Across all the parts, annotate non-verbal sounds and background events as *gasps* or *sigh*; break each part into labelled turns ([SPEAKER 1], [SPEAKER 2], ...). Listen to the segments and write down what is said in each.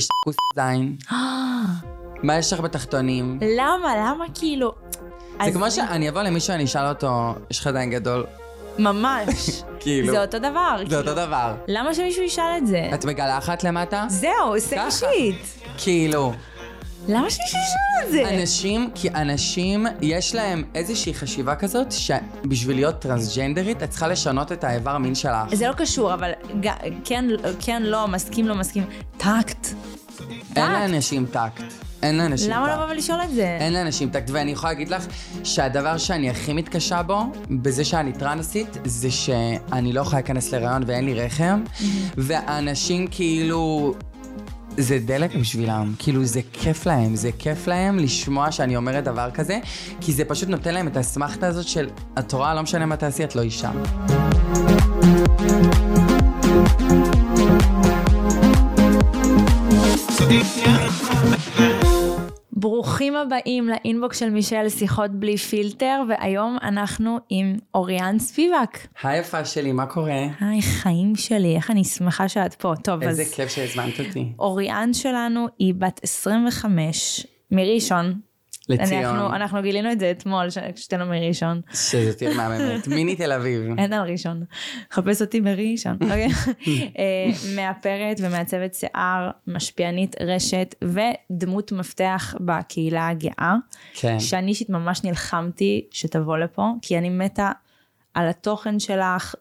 [SPEAKER 1] יש כוס זין. *gasps* מה יש לך בתחתונים?
[SPEAKER 2] למה? למה כאילו...
[SPEAKER 1] זה כמו שאני אבוא למישהו, אני אשאל אותו, יש לך עדיין גדול?
[SPEAKER 2] ממש. *laughs*
[SPEAKER 1] כאילו.
[SPEAKER 2] זה אותו דבר.
[SPEAKER 1] זה
[SPEAKER 2] כאילו.
[SPEAKER 1] אותו דבר.
[SPEAKER 2] למה שמישהו ישאל את זה?
[SPEAKER 1] את מגלחת למטה?
[SPEAKER 2] זהו. אישית.
[SPEAKER 1] כאילו.
[SPEAKER 2] למה שמישהו ישאל את זה?
[SPEAKER 1] אנשים, כי אנשים, יש להם איזושהי חשיבה כזאת, שבשביל להיות טרנסג'נדרית, את צריכה לשנות את האיבר מין שלך.
[SPEAKER 2] זה לא קשור, אבל ג- כן, כן, לא, מסכים, לא מסכים. טקט.
[SPEAKER 1] אין לאנשים טקט. אין לאנשים
[SPEAKER 2] למה
[SPEAKER 1] טקט.
[SPEAKER 2] לא לבוא ולשאול את זה?
[SPEAKER 1] אין לאנשים טקט, ואני יכולה להגיד לך שהדבר שאני הכי מתקשה בו, בזה שאני טרנסית, זה שאני לא יכולה להיכנס להיריון ואין לי רחם, ואנשים כאילו... זה דלק בשבילם, כאילו זה כיף להם, זה כיף להם לשמוע שאני אומרת דבר כזה, כי זה פשוט נותן להם את האסמכתא הזאת של, את רואה, לא משנה מה תעשי, את לא אישה.
[SPEAKER 2] ברוכים הבאים לאינבוקס של מישל שיחות בלי פילטר, והיום אנחנו עם אוריאן ספיבק.
[SPEAKER 1] היי יפה שלי, מה קורה?
[SPEAKER 2] היי, חיים שלי, איך אני שמחה שאת פה. טוב,
[SPEAKER 1] איזה
[SPEAKER 2] אז
[SPEAKER 1] כיף שהזמנת אותי.
[SPEAKER 2] אוריאן שלנו היא בת 25, מראשון.
[SPEAKER 1] לציון,
[SPEAKER 2] אנחנו, אנחנו גילינו את זה אתמול, שתינו מראשון.
[SPEAKER 1] שזה תהיה מהממת. *laughs* מיני תל אביב.
[SPEAKER 2] אין על ראשון. חפש אותי בראשון. *laughs* אוקיי? אה, מאפרת ומעצבת שיער, משפיענית רשת ודמות מפתח בקהילה הגאה.
[SPEAKER 1] כן.
[SPEAKER 2] שאני אישית ממש נלחמתי שתבוא לפה, כי אני מתה על התוכן שלך,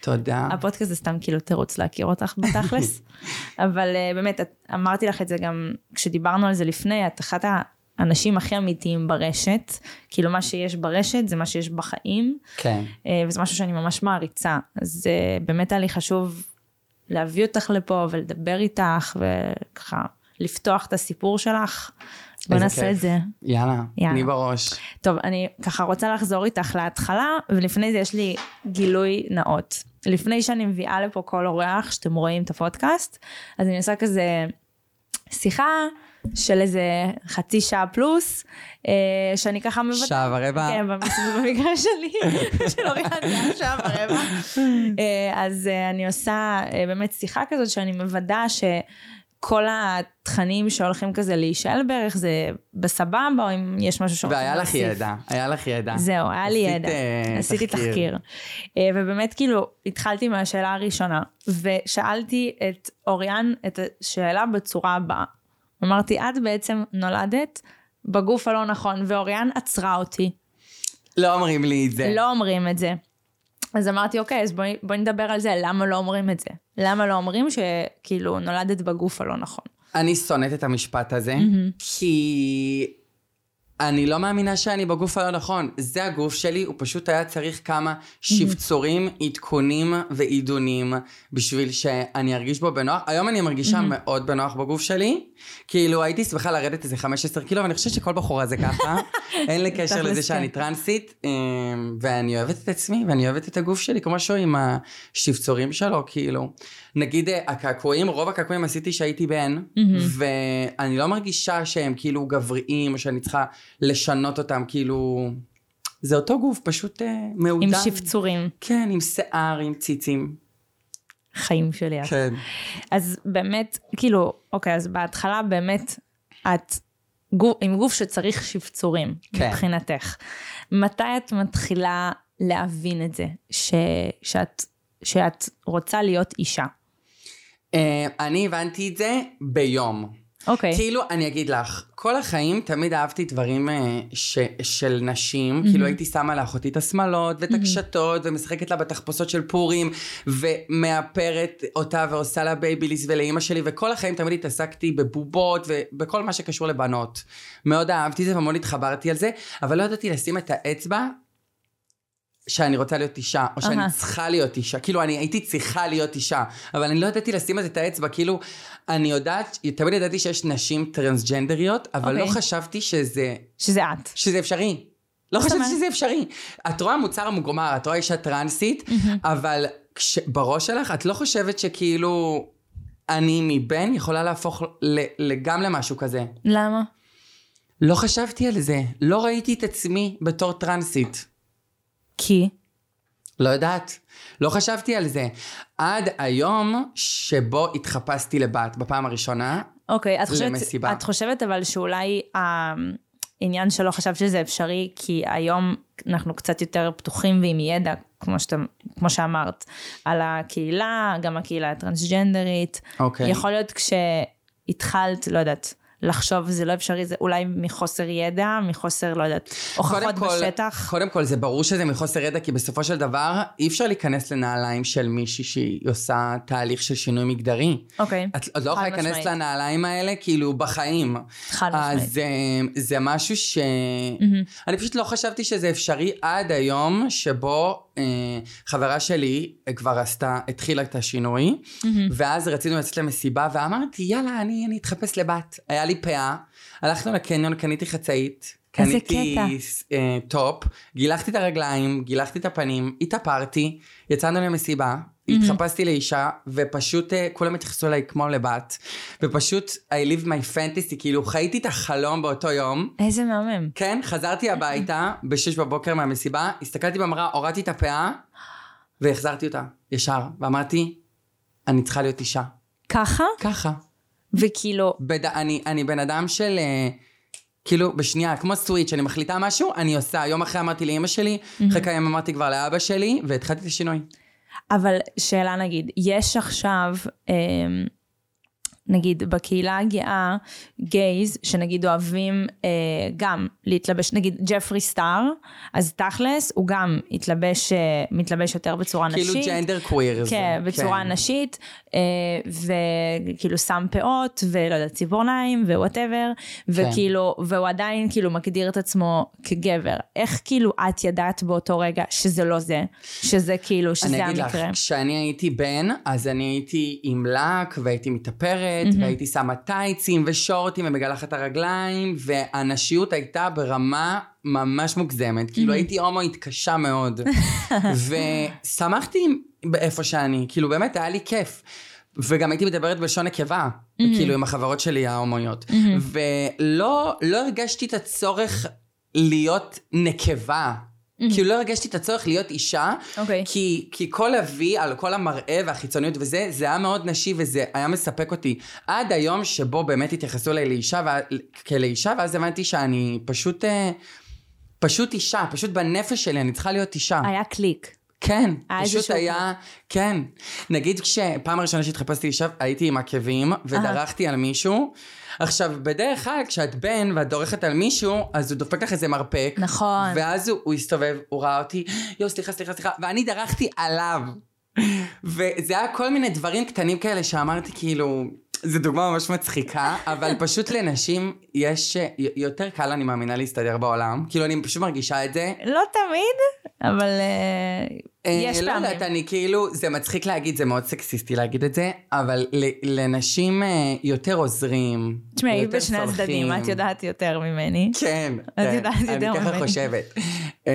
[SPEAKER 1] תודה.
[SPEAKER 2] והפודקאסט זה סתם כאילו תירוץ להכיר אותך בתכלס. *laughs* אבל uh, באמת, את, אמרתי לך את זה גם כשדיברנו על זה לפני, את אחת האנשים הכי אמיתיים ברשת, כאילו מה שיש ברשת זה מה שיש בחיים,
[SPEAKER 1] כן.
[SPEAKER 2] uh, וזה משהו שאני ממש מעריצה. אז uh, באמת היה לי חשוב להביא אותך לפה ולדבר איתך, וככה לפתוח את הסיפור שלך. בוא נעשה
[SPEAKER 1] כיף.
[SPEAKER 2] את זה.
[SPEAKER 1] יאללה,
[SPEAKER 2] יאללה.
[SPEAKER 1] תני בראש.
[SPEAKER 2] טוב, אני ככה רוצה לחזור איתך להתחלה, ולפני זה יש לי גילוי נאות. לפני שאני מביאה לפה כל אורח שאתם רואים את הפודקאסט, אז אני עושה כזה שיחה של איזה חצי שעה פלוס, אה, שאני ככה מבטאת.
[SPEAKER 1] שעה ורבע.
[SPEAKER 2] כן, במקרה שלי, *laughs* של אוריאן שעה ורבע. אה, אז אה, אני עושה באמת שיחה כזאת שאני מוודא שכל התכנים שהולכים כזה להישאל בערך זה בסבבה, או אם יש משהו שהולכים
[SPEAKER 1] והיה לך
[SPEAKER 2] להוסיף.
[SPEAKER 1] ידע, היה לך ידע.
[SPEAKER 2] זהו, היה לי ידע. עשיתי תחקיר. ובאמת, כאילו, התחלתי מהשאלה הראשונה, ושאלתי את אוריאן את השאלה בצורה הבאה. אמרתי, את בעצם נולדת בגוף הלא נכון, ואוריאן עצרה אותי.
[SPEAKER 1] לא אומרים לי את זה.
[SPEAKER 2] לא אומרים את זה. אז אמרתי, אוקיי, אז בואי, בואי נדבר על זה, למה לא אומרים את זה? למה לא אומרים שכאילו נולדת בגוף הלא נכון?
[SPEAKER 1] אני שונאת את המשפט הזה, כי אני לא מאמינה שאני בגוף הלא נכון. זה הגוף שלי, הוא פשוט היה צריך כמה שבצורים, עדכונים ועידונים בשביל שאני ארגיש בו בנוח. היום אני מרגישה מאוד בנוח בגוף שלי. כאילו, הייתי שמחה לרדת איזה 15 קילו, ואני חושבת שכל בחורה זה ככה. *laughs* אין לי קשר לזה
[SPEAKER 2] כן.
[SPEAKER 1] שאני טרנסית, אמ, ואני אוהבת את עצמי, ואני אוהבת את הגוף שלי, כמו שהוא עם השבצורים שלו, כאילו. נגיד אה, הקעקועים, רוב הקעקועים עשיתי שהייתי בן, ואני לא מרגישה שהם כאילו גבריים, או שאני צריכה לשנות אותם, כאילו... זה אותו גוף, פשוט אה, מעודן.
[SPEAKER 2] עם שפצורים,
[SPEAKER 1] כן, עם שיער, עם ציצים.
[SPEAKER 2] חיים שלי.
[SPEAKER 1] כן.
[SPEAKER 2] אז באמת, כאילו, אוקיי, אז בהתחלה באמת, את גוף, עם גוף שצריך שפצורים,
[SPEAKER 1] כן.
[SPEAKER 2] מבחינתך. מתי את מתחילה להבין את זה, ש, שאת, שאת רוצה להיות אישה?
[SPEAKER 1] אה, אני הבנתי את זה ביום.
[SPEAKER 2] אוקיי.
[SPEAKER 1] כאילו, אני אגיד לך, כל החיים תמיד אהבתי דברים אה, ש, של נשים, כאילו הייתי שמה לאחותי את השמלות ואת הקשתות, ומשחקת לה בתחפושות של פורים, ומאפרת אותה ועושה לה בייביליס ולאימא שלי, וכל החיים תמיד התעסקתי בבובות ובכל מה שקשור לבנות. מאוד אהבתי את זה ומאוד התחברתי על זה, אבל לא ידעתי לשים את האצבע שאני רוצה להיות אישה, או שאני
[SPEAKER 2] אהה.
[SPEAKER 1] צריכה להיות אישה. כאילו, אני הייתי צריכה להיות אישה, אבל אני לא ידעתי לשים על זה את האצבע. כאילו, אני יודעת, תמיד ידעתי שיש נשים טרנסג'נדריות, אבל לא
[SPEAKER 2] אוקיי.
[SPEAKER 1] חשבתי שזה,
[SPEAKER 2] שזה את.
[SPEAKER 1] שזה אפשרי. לא חשבתי? שזה אפשרי. את רואה מוצר המוגמר, את רואה אישה טרנסית, אבל כש, בראש שלך את לא חושבת שכאילו אני מבן יכולה להפוך ל, גם למשהו כזה.
[SPEAKER 2] למה?
[SPEAKER 1] לא חשבתי על זה. לא ראיתי את עצמי בתור טרנסית.
[SPEAKER 2] כי?
[SPEAKER 1] לא יודעת. לא חשבתי על זה. עד היום שבו התחפשתי לבת בפעם הראשונה,
[SPEAKER 2] אוקיי, את חושבת,
[SPEAKER 1] למסיבה.
[SPEAKER 2] את חושבת אבל שאולי העניין שלא חשבת שזה אפשרי, כי היום אנחנו קצת יותר פתוחים ועם ידע, כמו, שאתה, כמו שאמרת, על הקהילה, גם הקהילה הטרנסג'נדרית.
[SPEAKER 1] אוקיי.
[SPEAKER 2] יכול להיות כשהתחלת, לא יודעת, לחשוב זה לא אפשרי, זה אולי מחוסר ידע, מחוסר, לא יודעת, הוכחות בשטח.
[SPEAKER 1] קודם כל, זה ברור שזה מחוסר ידע, כי בסופו של דבר, אי אפשר להיכנס לנעליים של מישהי שהיא עושה תהליך של שינוי מגדרי.
[SPEAKER 2] אוקיי,
[SPEAKER 1] את את לא יכולה להיכנס. לנעליים האלה, כאילו, בחיים.
[SPEAKER 2] חד משמעית.
[SPEAKER 1] אז אה, זה משהו ש...
[SPEAKER 2] מהמם.
[SPEAKER 1] אני פשוט לא חשבתי שזה אפשרי עד היום שבו אה, חברה שלי אה, כבר עשתה, התחילה את השינוי,
[SPEAKER 2] מהמם.
[SPEAKER 1] ואז רצינו לצאת למסיבה, ואמרתי, יאללה, אני, אני אתחפש לבת. היה לי פאה, הלכנו לקניון, קניתי חצאית. קניתי. אה, טופ, גילחתי את הרגליים, גילחתי את הפנים, התאפרתי, יצאנו למסיבה, התחפשתי לאישה, ופשוט אה, כולם התייחסו אליי כמו לבת, ופשוט I live my fantasy, כאילו חייתי את החלום באותו יום.
[SPEAKER 2] איזה מהמם.
[SPEAKER 1] כן, חזרתי הביתה בשש בבוקר מהמסיבה, הסתכלתי במראה, הורדתי את הפאה, והחזרתי אותה ישר, ואמרתי, אני צריכה להיות אישה.
[SPEAKER 2] ככה?
[SPEAKER 1] ככה.
[SPEAKER 2] וכאילו,
[SPEAKER 1] בד... אני, אני בן אדם של... אה, כאילו, בשנייה, כמו סוויץ', אני מחליטה משהו, אני עושה. יום אחרי אמרתי לאמא שלי, אחרי כמה ימים אמרתי כבר לאבא שלי, והתחלתי את השינוי.
[SPEAKER 2] אבל שאלה נגיד, יש עכשיו, אמ, נגיד בקהילה הגאה, gays, שנגיד אוהבים אה, גם להתלבש, נגיד ג'פרי סטאר, אז תכלס הוא גם התלבש, אה, מתלבש יותר בצורה נשית.
[SPEAKER 1] כאילו ג'נדר קוויר.
[SPEAKER 2] כן, בצורה נשית, אה, וכאילו שם פאות, ולא יודעת, ציפורניים, ו whatever,
[SPEAKER 1] כן.
[SPEAKER 2] וכאילו, והוא עדיין כאילו מגדיר את עצמו כגבר. איך כאילו את ידעת באותו רגע שזה לא זה, שזה כאילו, שזה
[SPEAKER 1] אני אגיד
[SPEAKER 2] המקרה?
[SPEAKER 1] לך, כשאני הייתי בן, אז אני הייתי עם לק, והייתי מתאפרת, והייתי שמה טייצים ושורטים ומגלחת את הרגליים, והנשיות הייתה ברמה ממש מוגזמת. כאילו הייתי הומואית קשה מאוד. *laughs* ושמחתי באיפה שאני, כאילו באמת היה לי כיף. וגם הייתי מדברת בלשון נקבה, כאילו עם החברות שלי ההומואיות. ולא לא הרגשתי את הצורך להיות נקבה. כאילו לא הרגשתי את הצורך להיות אישה,
[SPEAKER 2] אוקיי.
[SPEAKER 1] כי, כי כל אבי על כל המראה והחיצוניות וזה, זה היה מאוד נשי וזה היה מספק אותי. עד היום שבו באמת התייחסו אליי לאישה, ו... כלאישה, ואז הבנתי שאני פשוט, אה, פשוט אישה, פשוט בנפש שלי אני צריכה להיות אישה.
[SPEAKER 2] היה קליק.
[SPEAKER 1] כן, פשוט היה, כן. נגיד כשפעם הראשונה שהתחפשתי אישה, הייתי עם עקבים, ודרכתי על מישהו. עכשיו, בדרך כלל, כשאת בן ואת דורכת על מישהו, אז הוא דופק לך איזה מרפק.
[SPEAKER 2] נכון.
[SPEAKER 1] ואז הוא, הוא הסתובב, הוא ראה אותי, יואו, סליחה, סליחה, סליחה, ואני דרכתי עליו. וזה היה כל מיני דברים קטנים כאלה שאמרתי, כאילו, זו דוגמה ממש מצחיקה, אבל פשוט לנשים יש, יותר קל, אני מאמינה, להסתדר בעולם. כאילו, אני פשוט מרגישה את זה.
[SPEAKER 2] לא תמיד, אבל אה, יש
[SPEAKER 1] אה, לא
[SPEAKER 2] פעמים.
[SPEAKER 1] יודעת, אני כאילו, זה מצחיק להגיד, זה מאוד סקסיסטי להגיד את זה, אבל לנשים אה, יותר עוזרים.
[SPEAKER 2] תשמעי,
[SPEAKER 1] יותר
[SPEAKER 2] בשני הצדדים. את יודעת יותר ממני.
[SPEAKER 1] כן,
[SPEAKER 2] את
[SPEAKER 1] כן,
[SPEAKER 2] יודעת יותר
[SPEAKER 1] אני ככה
[SPEAKER 2] ממני.
[SPEAKER 1] חושבת. אה,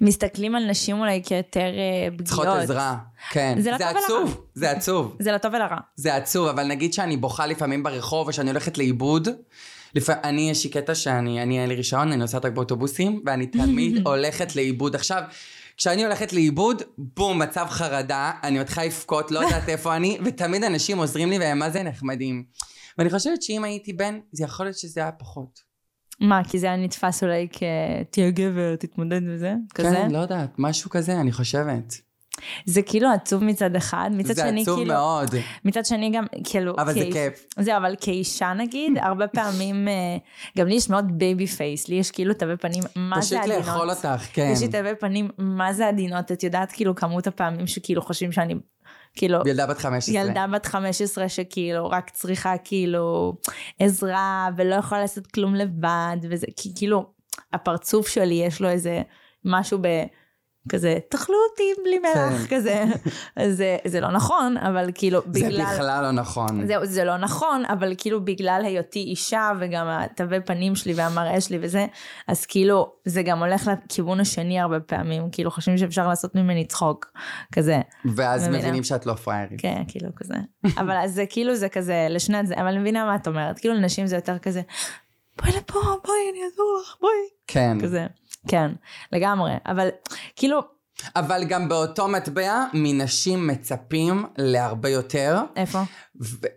[SPEAKER 2] מסתכלים על נשים אולי כיותר אה, פגיעות.
[SPEAKER 1] צריכות עזרה, כן.
[SPEAKER 2] זה לא ולרע.
[SPEAKER 1] עצוב, זה עצוב.
[SPEAKER 2] זה לטוב ולרע.
[SPEAKER 1] זה עצוב, אבל נגיד שאני בוכה לפעמים ברחוב, או שאני הולכת לאיבוד, לפ... אני, יש לי קטע שאני, אני, אין לי רישיון, אני נוסעת רק באוטובוסים, ואני תמיד *laughs* הולכת לאיבוד. עכשיו, כשאני הולכת לאיבוד, בום, מצב חרדה, אני מתחילה לבכות, לא יודעת איפה אני, *laughs* ותמיד אנשים עוזרים לי, והם מה זה נחמדים. ואני חושבת שאם הייתי בן, זה יכול להיות שזה היה פחות.
[SPEAKER 2] מה, כי זה היה נתפס אולי כתהיה גבר, תתמודד וזה? כזה?
[SPEAKER 1] כן, לא יודעת, משהו כזה, אני חושבת.
[SPEAKER 2] זה כאילו עצוב מצד אחד, מצד
[SPEAKER 1] זה
[SPEAKER 2] שני
[SPEAKER 1] עצוב
[SPEAKER 2] כאילו...
[SPEAKER 1] מאוד.
[SPEAKER 2] מצד שני גם, כאילו...
[SPEAKER 1] אבל זה
[SPEAKER 2] כאיש-
[SPEAKER 1] כיף.
[SPEAKER 2] זהו, אבל כאישה נגיד, *laughs* הרבה פעמים, אה, גם לי יש מאוד baby face, לי יש כאילו תווי פנים, מה זה
[SPEAKER 1] פשוט
[SPEAKER 2] עדינות.
[SPEAKER 1] לאכול אותך, כן.
[SPEAKER 2] יש לי תווי פנים, מה זה עדינות, את יודעת כאילו כמות הפעמים שכאילו חושבים שאני, כאילו,
[SPEAKER 1] ילדה בת 15.
[SPEAKER 2] ילדה בת 15 שכאילו רק צריכה כאילו עזרה ולא יכולה לעשות כלום לבד, וזה כאילו, הפרצוף שלי יש לו איזה משהו ב... כזה, תאכלו אותי בלי מלח,
[SPEAKER 1] כן.
[SPEAKER 2] כזה. אז זה, זה לא נכון, אבל כאילו,
[SPEAKER 1] זה
[SPEAKER 2] בגלל...
[SPEAKER 1] בכלל לא נכון.
[SPEAKER 2] זהו, זה לא נכון, אבל כאילו בגלל היותי אישה וגם התווי פנים שלי והמראה שלי וזה, אז כאילו זה גם הולך לכיוון השני הרבה פעמים, כאילו חושבים שאפשר לעשות ממני צחוק, כזה,
[SPEAKER 1] ואז
[SPEAKER 2] מבינה.
[SPEAKER 1] מבינים שאת לא פראיירית.
[SPEAKER 2] כן, כאילו כזה. אבל אז זה כאילו זה כזה לשני הצדדים, אבל אני מבינה מה את אומרת, כאילו לנשים זה יותר כזה, בואי לפה, בואי, אני אעזור לך, בואי.
[SPEAKER 1] כן.
[SPEAKER 2] כזה. כן, לגמרי. אבל כאילו,
[SPEAKER 1] אבל גם באותו מטבע, מנשים מצפים להרבה יותר.
[SPEAKER 2] איפה?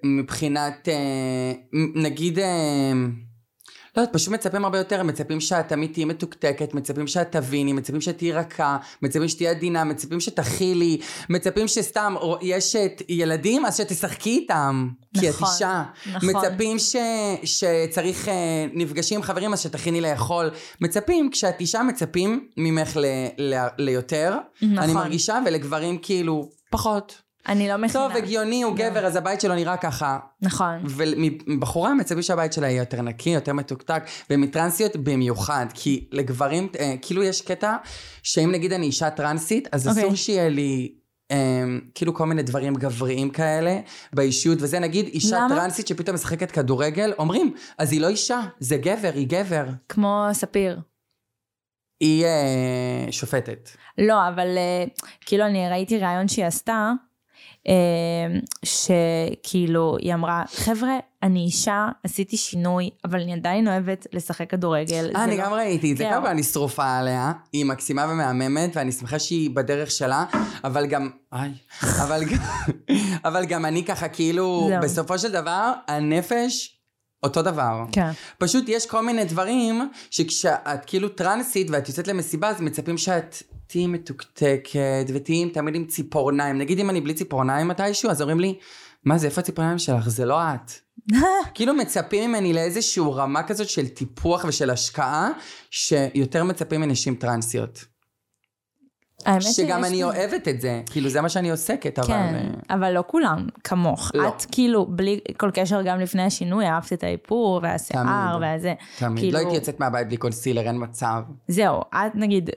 [SPEAKER 1] מבחינת, אה, נגיד, אה, לא יודעת, פשוט מצפים הרבה יותר, מצפים שאת תמיד תהיי מתוקתקת, מצפים שאת תביני, מצפים שאת תהיי רכה, מצפים שתהיי עדינה, מצפים שתכילי, מצפים שסתם, יש את ילדים, אז שתשחקי איתם, כי את
[SPEAKER 2] נכון,
[SPEAKER 1] אישה.
[SPEAKER 2] נכון.
[SPEAKER 1] מצפים ש, שצריך, אה, נפגשים עם חברים, אז שתכיני לאכול. מצפים, כשאת אישה מצפים ממך ל, ל, ליותר,
[SPEAKER 2] נכון.
[SPEAKER 1] אני מרגישה, ולגברים כאילו, פחות.
[SPEAKER 2] אני לא מכינה.
[SPEAKER 1] טוב, הגיוני, הוא גבר, אז הבית שלו נראה ככה.
[SPEAKER 2] נכון.
[SPEAKER 1] ומבחורה מצפים שהבית שלה יהיה יותר נקי, יותר מתוקתק, ומטרנסיות במיוחד, כי לגברים, אה, כאילו יש קטע, שאם נגיד אני אישה טרנסית, אז
[SPEAKER 2] אוקיי.
[SPEAKER 1] אסור שיהיה לי... אה, כאילו כל מיני דברים גבריים כאלה באישיות וזה נגיד אישה
[SPEAKER 2] למה?
[SPEAKER 1] טרנסית שפתאום משחקת כדורגל אומרים אז היא לא אישה זה גבר היא גבר
[SPEAKER 2] כמו ספיר.
[SPEAKER 1] היא אה, שופטת
[SPEAKER 2] לא, אבל אה, כאילו אני ראיתי ראיון שהיא עשתה, שכאילו היא אמרה, חבר'ה, אני אישה, עשיתי שינוי, אבל אני עדיין אוהבת לשחק כדורגל.
[SPEAKER 1] אה, אני
[SPEAKER 2] לא-
[SPEAKER 1] גם ראיתי את זה. קודם כל אני שרופה עליה, היא מקסימה ומהממת, ואני שמחה שהיא בדרך שלה, אבל גם, *laughs* אבל גם, אני ככה, כאילו. בסופו של דבר, הנפש, אותו דבר.
[SPEAKER 2] כן.
[SPEAKER 1] פשוט יש כל מיני דברים, שכשאת כאילו טרנסית ואת יוצאת למסיבה, אז מצפים שאת תהיי מתוקתקת, ותהיי תמיד עם ציפורניים. נגיד אם אני בלי ציפורניים מתישהו, אז אומרים לי, מה זה, איפה הציפורניים שלך? זה לא את. *laughs* כאילו מצפים ממני לאיזשהו רמה כזאת של טיפוח ושל השקעה, שיותר מצפים מנשים טרנסיות.
[SPEAKER 2] האמת
[SPEAKER 1] שגם אני
[SPEAKER 2] לי-
[SPEAKER 1] אוהבת את זה, כאילו זה מה שאני עוסקת, אבל...
[SPEAKER 2] כן, אבל לא כולם כמוך.
[SPEAKER 1] לא.
[SPEAKER 2] את כאילו, בלי כל קשר גם לפני השינוי, אהבת את האיפור והשיער
[SPEAKER 1] תמיד.
[SPEAKER 2] והזה.
[SPEAKER 1] תמיד.
[SPEAKER 2] כאילו-
[SPEAKER 1] לא הייתי יוצאת מהבית בלי קונסילר, אין מצב.
[SPEAKER 2] זהו, את נגיד,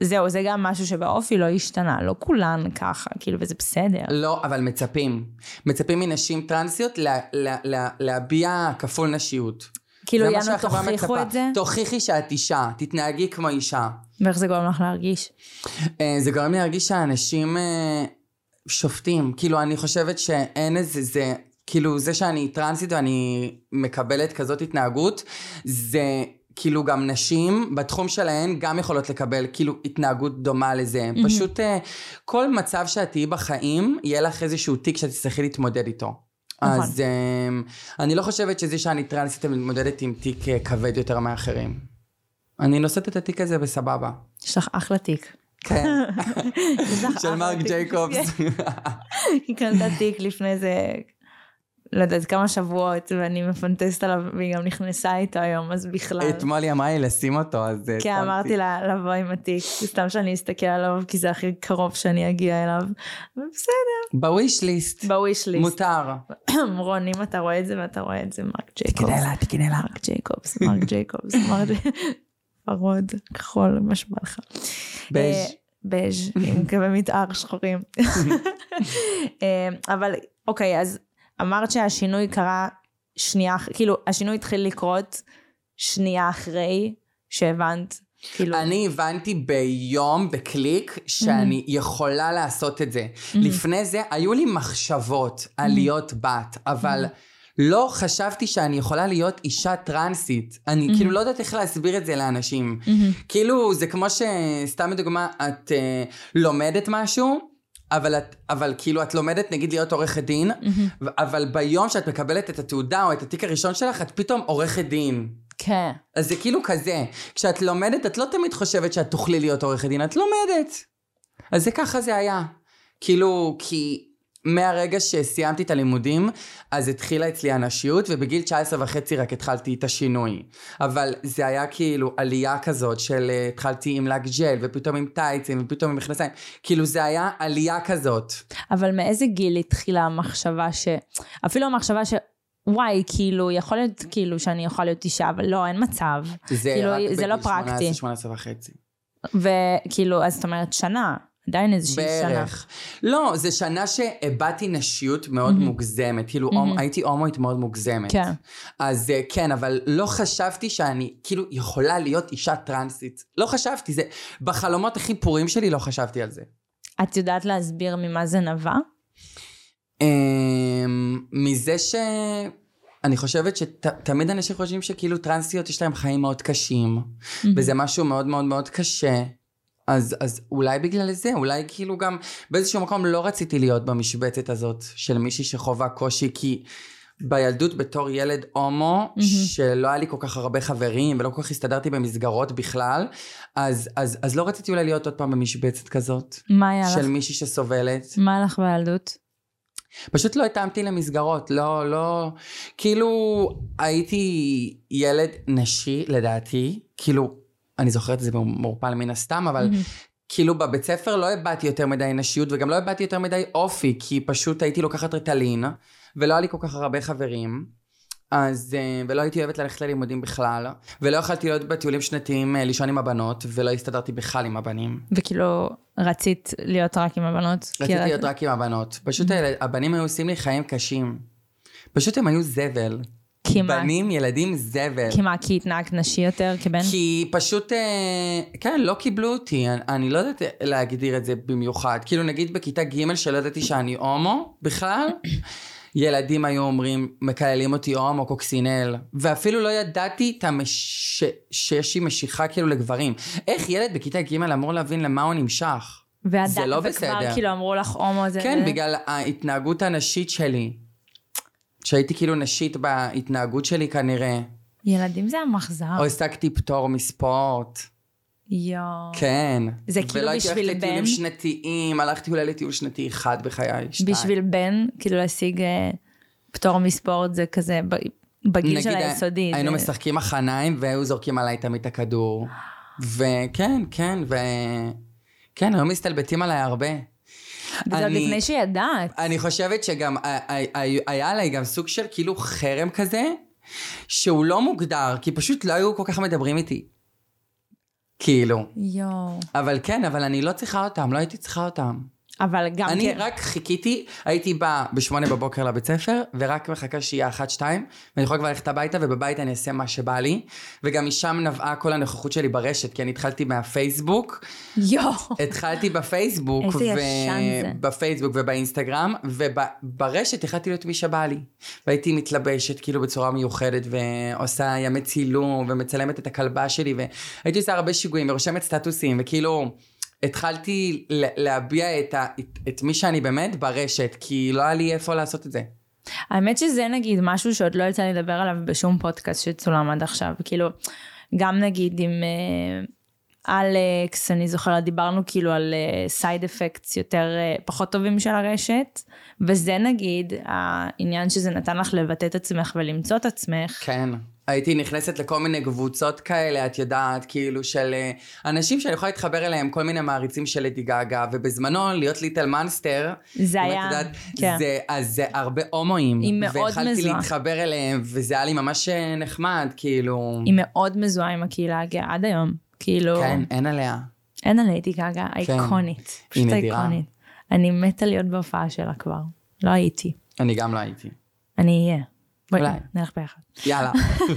[SPEAKER 2] זהו, זה גם משהו שבאופי לא השתנה, לא כולן ככה, כאילו, וזה בסדר.
[SPEAKER 1] לא, אבל מצפים. מצפים מנשים טרנסיות לה, לה, לה, להביע כפול נשיות.
[SPEAKER 2] כאילו, יאנו, תוכיחו
[SPEAKER 1] מצפה.
[SPEAKER 2] את זה,
[SPEAKER 1] תוכיחי שאת אישה, תתנהגי כמו אישה.
[SPEAKER 2] ואיך זה גורם לך להרגיש?
[SPEAKER 1] אה, זה גורם לי להרגיש שהאנשים אה, שופטים. כאילו, אני חושבת שאין איזה, זה, כאילו, זה שאני טרנסית ואני מקבלת כזאת התנהגות, זה... כאילו גם נשים בתחום שלהן גם יכולות לקבל כאילו התנהגות דומה לזה. Mm-hmm. פשוט אה, כל מצב שאת תהיי בחיים, יהיה לך איזשהו תיק שאת תצטרכי להתמודד איתו.
[SPEAKER 2] נכון.
[SPEAKER 1] אז אה, אני לא חושבת שזה שאני טרנסית ומתמודדת עם תיק אה, כבד יותר מאחרים. אני נושאת את התיק הזה בסבבה.
[SPEAKER 2] יש לך אחלה תיק.
[SPEAKER 1] כן. *laughs* של מרק. ג'ייקובס. *laughs*
[SPEAKER 2] היא קנתה תיק לפני איזה, לא יודעת, כמה שבועות, ואני מפנטסת עליו, והיא גם נכנסה איתו היום, אז בכלל.
[SPEAKER 1] אתמול היא אמרה לי לשים אותו, אז... אה,
[SPEAKER 2] כן. אמרתי לה לבוא עם התיק, סתם שאני אסתכל עליו, כי זה הכי קרוב שאני אגיע אליו. ובסדר,
[SPEAKER 1] ב wish
[SPEAKER 2] list. ב wish list.
[SPEAKER 1] מותר. *clears throat*
[SPEAKER 2] רון, אם אתה רואה את זה ואתה רואה את זה, מרק ג'ייקובס.
[SPEAKER 1] תקנה לה, תקנה לה.
[SPEAKER 2] מרק ג'ייקובס, מרק ג'ייקובס, מרק ג'ייקובס. *laughs* ורוד, כחול, מה שבא לך.
[SPEAKER 1] בז'.
[SPEAKER 2] אה, בז', עם קווי *laughs* מתאר שחורים. *laughs* אה, אבל אוקיי, אז אמרת שהשינוי קרה שנייה, כאילו השינוי התחיל לקרות שנייה אחרי שהבנת, כאילו,
[SPEAKER 1] אני הבנתי ביום, בקליק, שאני יכולה לעשות את זה. לפני זה, היו לי מחשבות על להיות בת, אבל לא חשבתי שאני יכולה להיות אישה טרנסית. אני כאילו לא יודעת איך להסביר את זה לאנשים. כאילו, זה כמו שסתם לדוגמה, את אה, לומדת משהו, אבל, את, אבל כאילו את לומדת נגיד להיות עורכת דין, ו- אבל ביום שאת מקבלת את התעודה או את התיק הראשון שלך, את פתאום עורכת דין.
[SPEAKER 2] כן,
[SPEAKER 1] אז זה כאילו כזה, כשאת לומדת, את לא תמיד חושבת שאת תוכלי להיות עורכת דין, את לומדת. אז זה ככה זה היה. כאילו, כי מהרגע שסיימתי את הלימודים, אז התחילה אצלי הנשיות, ובגיל 19 וחצי רק התחלתי את השינוי. אבל זה היה כאילו עלייה כזאת של אה, התחלתי עם לק ג'ל, ופתאום עם טייצים, ופתאום עם מכנסיים. כאילו זה היה עלייה כזאת.
[SPEAKER 2] אבל מאיזה גיל התחילה המחשבה ש... אפילו המחשבה ש... וואי, כאילו, יכול להיות כאילו שאני יכולה להיות אישה, אבל לא, אין מצב.
[SPEAKER 1] זה
[SPEAKER 2] כאילו,
[SPEAKER 1] רק
[SPEAKER 2] זה לא
[SPEAKER 1] בגיל
[SPEAKER 2] פרקטי.
[SPEAKER 1] 18, 18 וחצי.
[SPEAKER 2] וכאילו, אז זאת אומרת שנה, עדיין איזושהי שנה.
[SPEAKER 1] בערך. לא, זה שנה שהבעתי נשיות מאוד מוגזמת. כאילו, הומ- הייתי הומואית מאוד מוגזמת.
[SPEAKER 2] כן.
[SPEAKER 1] אז אה, כן, אבל לא חשבתי שאני כאילו יכולה להיות אישה טרנסית. לא חשבתי, זה... בחלומות הכי פורים שלי לא חשבתי על זה.
[SPEAKER 2] את יודעת להסביר ממה זה נבע?
[SPEAKER 1] אמ, מזה ש... אני חושבת שתמיד אנשים חושבים שכאילו טרנסיות יש להם חיים מאוד קשים, וזה משהו מאוד מאוד מאוד קשה. אז, אז אולי בגלל זה, אולי כאילו גם באיזשהו מקום לא רציתי להיות במשבצת הזאת של מישהי שחווה קושי, כי בילדות בתור ילד הומו, mm-hmm. שלא היה לי כל כך הרבה חברים ולא כל כך הסתדרתי במסגרות בכלל, אז, אז, אז לא רציתי אולי להיות עוד פעם במשבצת כזאת.
[SPEAKER 2] מה היה
[SPEAKER 1] של
[SPEAKER 2] לך?
[SPEAKER 1] מישהי שסובלת.
[SPEAKER 2] מה היה לך בילדות?
[SPEAKER 1] פשוט לא התאמתי למסגרות, לא, לא, כאילו הייתי ילד נשי לדעתי, כאילו, אני זוכרת את זה מעורפל מן הסתם, אבל כאילו בבית ספר לא הבעתי יותר מדי נשיות וגם לא הבעתי יותר מדי אופי, כי פשוט הייתי לוקחת ריטלין, ולא היה לי כל כך הרבה חברים. אז, אה, ולא הייתי אוהבת ללכת ללימודים בכלל, ולא יכלתי להיות בטיולים שנתיים אה, לישון עם הבנות, ולא הסתדרתי בכלל עם הבנים.
[SPEAKER 2] וכאילו, רצית להיות רק עם הבנות?
[SPEAKER 1] רציתי
[SPEAKER 2] רצ-
[SPEAKER 1] להיות רק עם הבנות. פשוט הילד- הבנים היו עושים לי חיים קשים. פשוט הם היו זבל.
[SPEAKER 2] מה?
[SPEAKER 1] בנים, ילדים, זבל.
[SPEAKER 2] מה, כי התנהגת נשי יותר כבן?
[SPEAKER 1] כי פשוט, אה, כן, לא קיבלו אותי, אני, אני לא יודעת להגדיר את זה במיוחד. כאילו נגיד בכיתה ג' שלא ידעתי שאני הומו בכלל, *clears throat* ילדים היו אומרים, מקללים אותי הומו, קוקסינל, ואפילו לא ידעתי המש... שיש לי משיכה כאילו לגברים. איך ילד בכיתה ג' אמור להבין למה הוא נמשך?
[SPEAKER 2] ועד-
[SPEAKER 1] זה לא
[SPEAKER 2] וכבר
[SPEAKER 1] בסדר.
[SPEAKER 2] כאילו אמרו לך הומו זה...
[SPEAKER 1] כן,
[SPEAKER 2] זה-
[SPEAKER 1] בגלל ההתנהגות הנשית שלי. שהייתי כאילו נשית בהתנהגות שלי כנראה.
[SPEAKER 2] ילדים זה המחזר.
[SPEAKER 1] או השגתי פטור מספורט.
[SPEAKER 2] יואו.
[SPEAKER 1] כן.
[SPEAKER 2] זה כאילו
[SPEAKER 1] ולא הייתי
[SPEAKER 2] בשביל
[SPEAKER 1] הולכת לטיולים
[SPEAKER 2] בן?
[SPEAKER 1] שנתיים, הלכתי אולי לטיול שנתי אחד בחיי, שתיים.
[SPEAKER 2] בשביל בן, כאילו להשיג אה, פטור מספורט זה כזה בגיל של
[SPEAKER 1] נגיד,
[SPEAKER 2] היסודי.
[SPEAKER 1] היינו
[SPEAKER 2] זה-
[SPEAKER 1] משחקים מחניים והיו זורקים עליי תמיד את הכדור. *gasps* וכן, כן, ו... כן, היו מסתלבטים עליי הרבה.
[SPEAKER 2] וזה עוד לפני שידעת.
[SPEAKER 1] אני חושבת שגם היה עליי גם סוג של כאילו חרם כזה, שהוא לא מוגדר, כי פשוט לא היו כל כך מדברים איתי. כאילו.
[SPEAKER 2] יואו.
[SPEAKER 1] אבל כן, אבל אני לא צריכה אותם, לא הייתי צריכה אותם.
[SPEAKER 2] אבל גם
[SPEAKER 1] אני
[SPEAKER 2] כן.
[SPEAKER 1] רק חיכיתי, הייתי באה בשמונה בבוקר לבית ספר, ורק מחכה שיהיה אחת, שתיים, ואני יכולה כבר ללכת הביתה, ובבית אני אעשה מה שבא לי. וגם משם נבעה כל הנוכחות שלי ברשת, כי אני התחלתי מהפייסבוק.
[SPEAKER 2] יואו.
[SPEAKER 1] התחלתי בפייסבוק,
[SPEAKER 2] איזה ישן זה.
[SPEAKER 1] בפייסבוק ובאינסטגרם, וברשת החלטתי להיות מי שבא לי. והייתי מתלבשת כאילו בצורה מיוחדת, ועושה ימי צילום, ומצלמת את הכלבה שלי, והייתי עושה הרבה שיגועים, ורושמת סטטוסים, וכאילו... התחלתי להביע את, ה- את, את מי שאני באמת ברשת, כי לא היה לי איפה לעשות את זה.
[SPEAKER 2] האמת שזה נגיד משהו שעוד לא יצא לי לדבר עליו בשום פודקאסט שצולם עד עכשיו. כאילו, גם נגיד עם אה, אלכס, אני זוכרת, דיברנו כאילו על סייד אפקטס יותר, אה, פחות טובים של הרשת, וזה נגיד העניין שזה נתן לך לבטא את עצמך ולמצוא את עצמך.
[SPEAKER 1] כן. הייתי נכנסת לכל מיני קבוצות כאלה, את יודעת, כאילו של אה, אנשים שאני יכולה להתחבר אליהם, כל מיני מעריצים של לדי גאגה, ובזמנו להיות ליטל מאנסטר,
[SPEAKER 2] זה היה,
[SPEAKER 1] יודעת,
[SPEAKER 2] כן.
[SPEAKER 1] זה, אז זה הרבה הומואים.
[SPEAKER 2] היא מאוד
[SPEAKER 1] והתחלתי
[SPEAKER 2] מזוהה.
[SPEAKER 1] להתחבר אליהם, וזה היה לי ממש אה, נחמד, כאילו...
[SPEAKER 2] היא מאוד מזוהה עם הקהילה הגאה עד היום. כאילו,
[SPEAKER 1] כן, אין עליה.
[SPEAKER 2] אין על ליידי גאגה, אייקונית. פשוט
[SPEAKER 1] נדירה.
[SPEAKER 2] אייקונית. אני מתה להיות בהופעה שלה כבר. לא הייתי.
[SPEAKER 1] אני גם לא הייתי.
[SPEAKER 2] אני אהיה. בואי,
[SPEAKER 1] אולי.
[SPEAKER 2] נלך ביחד.
[SPEAKER 1] יאללה.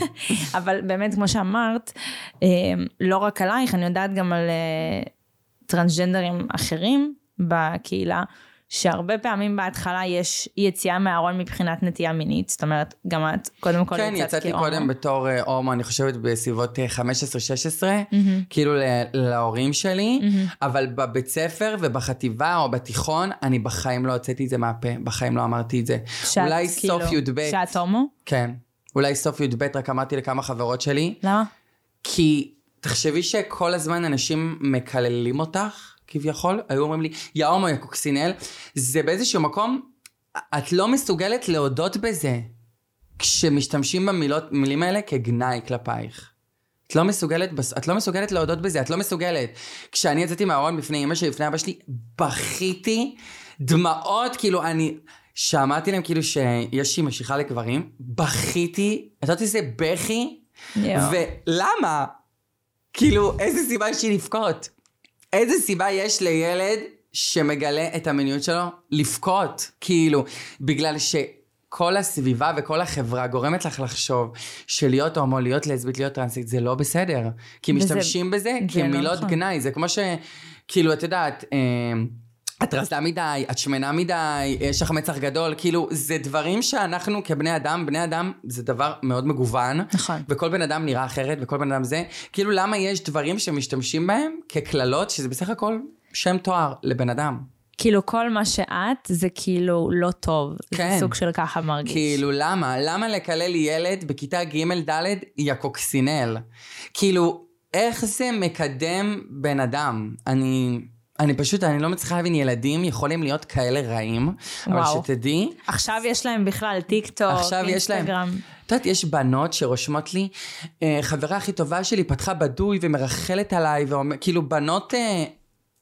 [SPEAKER 1] *laughs*
[SPEAKER 2] אבל באמת, כמו שאמרת, אה, לא רק עלייך, אני יודעת גם על אה, טרנסג'נדרים אחרים בקהילה, שהרבה פעמים בהתחלה יש יציאה מהארון מבחינת נטייה מינית, זאת אומרת, גם את קודם כל
[SPEAKER 1] כן,
[SPEAKER 2] יצאת
[SPEAKER 1] יצאתי
[SPEAKER 2] כהומו.
[SPEAKER 1] קודם בתור אה, הומו, אני חושבת בסביבות אה, 15-16, כאילו ל- להורים שלי, אבל בבית ספר ובחטיבה או בתיכון, אני בחיים לא הוצאתי את זה מהפה, בחיים לא אמרתי את זה.
[SPEAKER 2] שאת,
[SPEAKER 1] אולי
[SPEAKER 2] כאילו,
[SPEAKER 1] סוף י"ב,
[SPEAKER 2] שאת הומו?
[SPEAKER 1] כן, אולי סוף י"ב רק אמרתי לכמה חברות שלי,
[SPEAKER 2] למה?
[SPEAKER 1] כי תחשבי שכל הזמן אנשים מקללים אותך, כביכול, היו אומרים לי, יא הומו, יא קוקסינל, זה באיזשהו מקום, את לא מסוגלת להודות בזה, כשמשתמשים במילים האלה כגנאי כלפייך. את לא מסוגלת, את לא מסוגלת להודות בזה, את לא מסוגלת. כשאני יצאתי מהארון בפני אמא שלי, בפני אבא שלי, בכיתי, דמעות, כאילו אני, שאמרתי להם כאילו שיש לי משיכה לגברים, בכיתי, את יודעת איזה בכי,
[SPEAKER 2] יואו.
[SPEAKER 1] ולמה? כאילו, איזה סיבה יש לי לבכות? איזה סיבה יש לילד שמגלה את המיניות שלו לבכות? כאילו, בגלל שכל הסביבה וכל החברה גורמת לך לחשוב שלהיות הומו, להיות לסבית, להיות טרנסית, זה לא בסדר. כי
[SPEAKER 2] וזה-
[SPEAKER 1] משתמשים בזה
[SPEAKER 2] זה לא
[SPEAKER 1] כמילות
[SPEAKER 2] נכון.
[SPEAKER 1] גנאי. זה כמו ש... כאילו, את יודעת... אה, את רזה מדי, את שמנה מדי, יש לך מצח גדול, כאילו, זה דברים שאנחנו כבני אדם, בני אדם זה דבר מאוד מגוון.
[SPEAKER 2] נכון.
[SPEAKER 1] וכל בן אדם נראה אחרת, וכל בן אדם זה. כאילו, למה יש דברים שמשתמשים בהם כקללות, שזה בסך הכל שם תואר לבן אדם.
[SPEAKER 2] כאילו כל מה שאת זה כאילו לא טוב.
[SPEAKER 1] כן.
[SPEAKER 2] זה סוג של ככה מרגיש.
[SPEAKER 1] כאילו, למה? למה לקלל ילד בכיתה ג'-ד' יא קוקסינל? כאילו, איך זה מקדם בן אדם? אני... אני פשוט, אני לא מצליחה להבין, ילדים יכולים להיות כאלה רעים, אבל
[SPEAKER 2] וואו.
[SPEAKER 1] שתדעי,
[SPEAKER 2] עכשיו יש להם בכלל טיק טוק,
[SPEAKER 1] עכשיו יש להם.
[SPEAKER 2] אינסטגרם.
[SPEAKER 1] את יודעת, יש בנות שרושמות לי, אה, חברה הכי טובה שלי פתחה בדוי ומרחלת עליי, ואומר, כאילו בנות אה,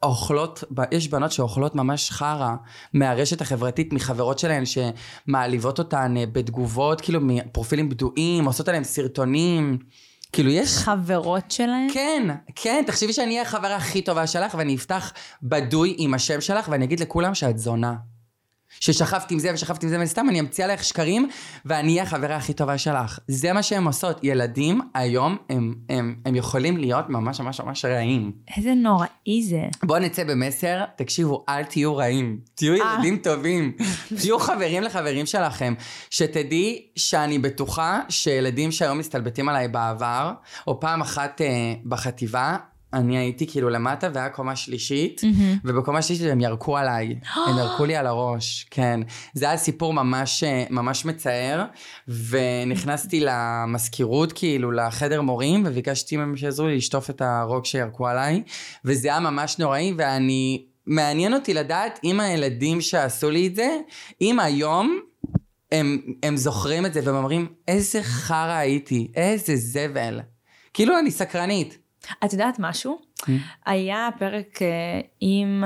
[SPEAKER 1] אוכלות, יש בנות שאוכלות ממש חרא מהרשת החברתית, מחברות שלהן שמעליבות אותן אה, בתגובות, כאילו מפרופילים בדויים, עושות עליהם סרטונים. כאילו יש...
[SPEAKER 2] חברות שלהם?
[SPEAKER 1] כן, כן, תחשבי שאני אהיה החברה הכי טובה שלך ואני אפתח בדוי עם השם שלך ואני אגיד לכולם שאת זונה. ששכבתי עם זה ושכבתי עם זה וסתם אני אמציא עליך שקרים ואני אהיה החברה הכי טובה שלך. זה מה שהן עושות. ילדים היום הם, הם, הם יכולים להיות ממש ממש ממש רעים.
[SPEAKER 2] איזה נוראי זה.
[SPEAKER 1] בואו נצא במסר, תקשיבו, אל תהיו רעים. תהיו ילדים טובים. תהיו חברים לחברים שלכם. שתדעי שאני בטוחה שילדים שהיום מסתלבטים עליי בעבר, או פעם אחת אה, בחטיבה, אני הייתי כאילו למטה והיה קומה שלישית, ובקומה שלישית הם ירקו עליי. *gasps* הם ירקו לי על הראש, כן. זה היה סיפור ממש, אה, ממש מצער, ונכנסתי למזכירות, כאילו, לחדר מורים, וביקשתי מהם שיעזרו לי לשטוף את הרוג שירקו עליי, וזה היה ממש נוראי, ואני... מעניין אותי לדעת אם הילדים שעשו לי את זה, אם היום הם, הם זוכרים את זה והם אומרים, איזה חרא הייתי, איזה זבל. כאילו, אני סקרנית.
[SPEAKER 2] את יודעת משהו? היה פרק אה, עם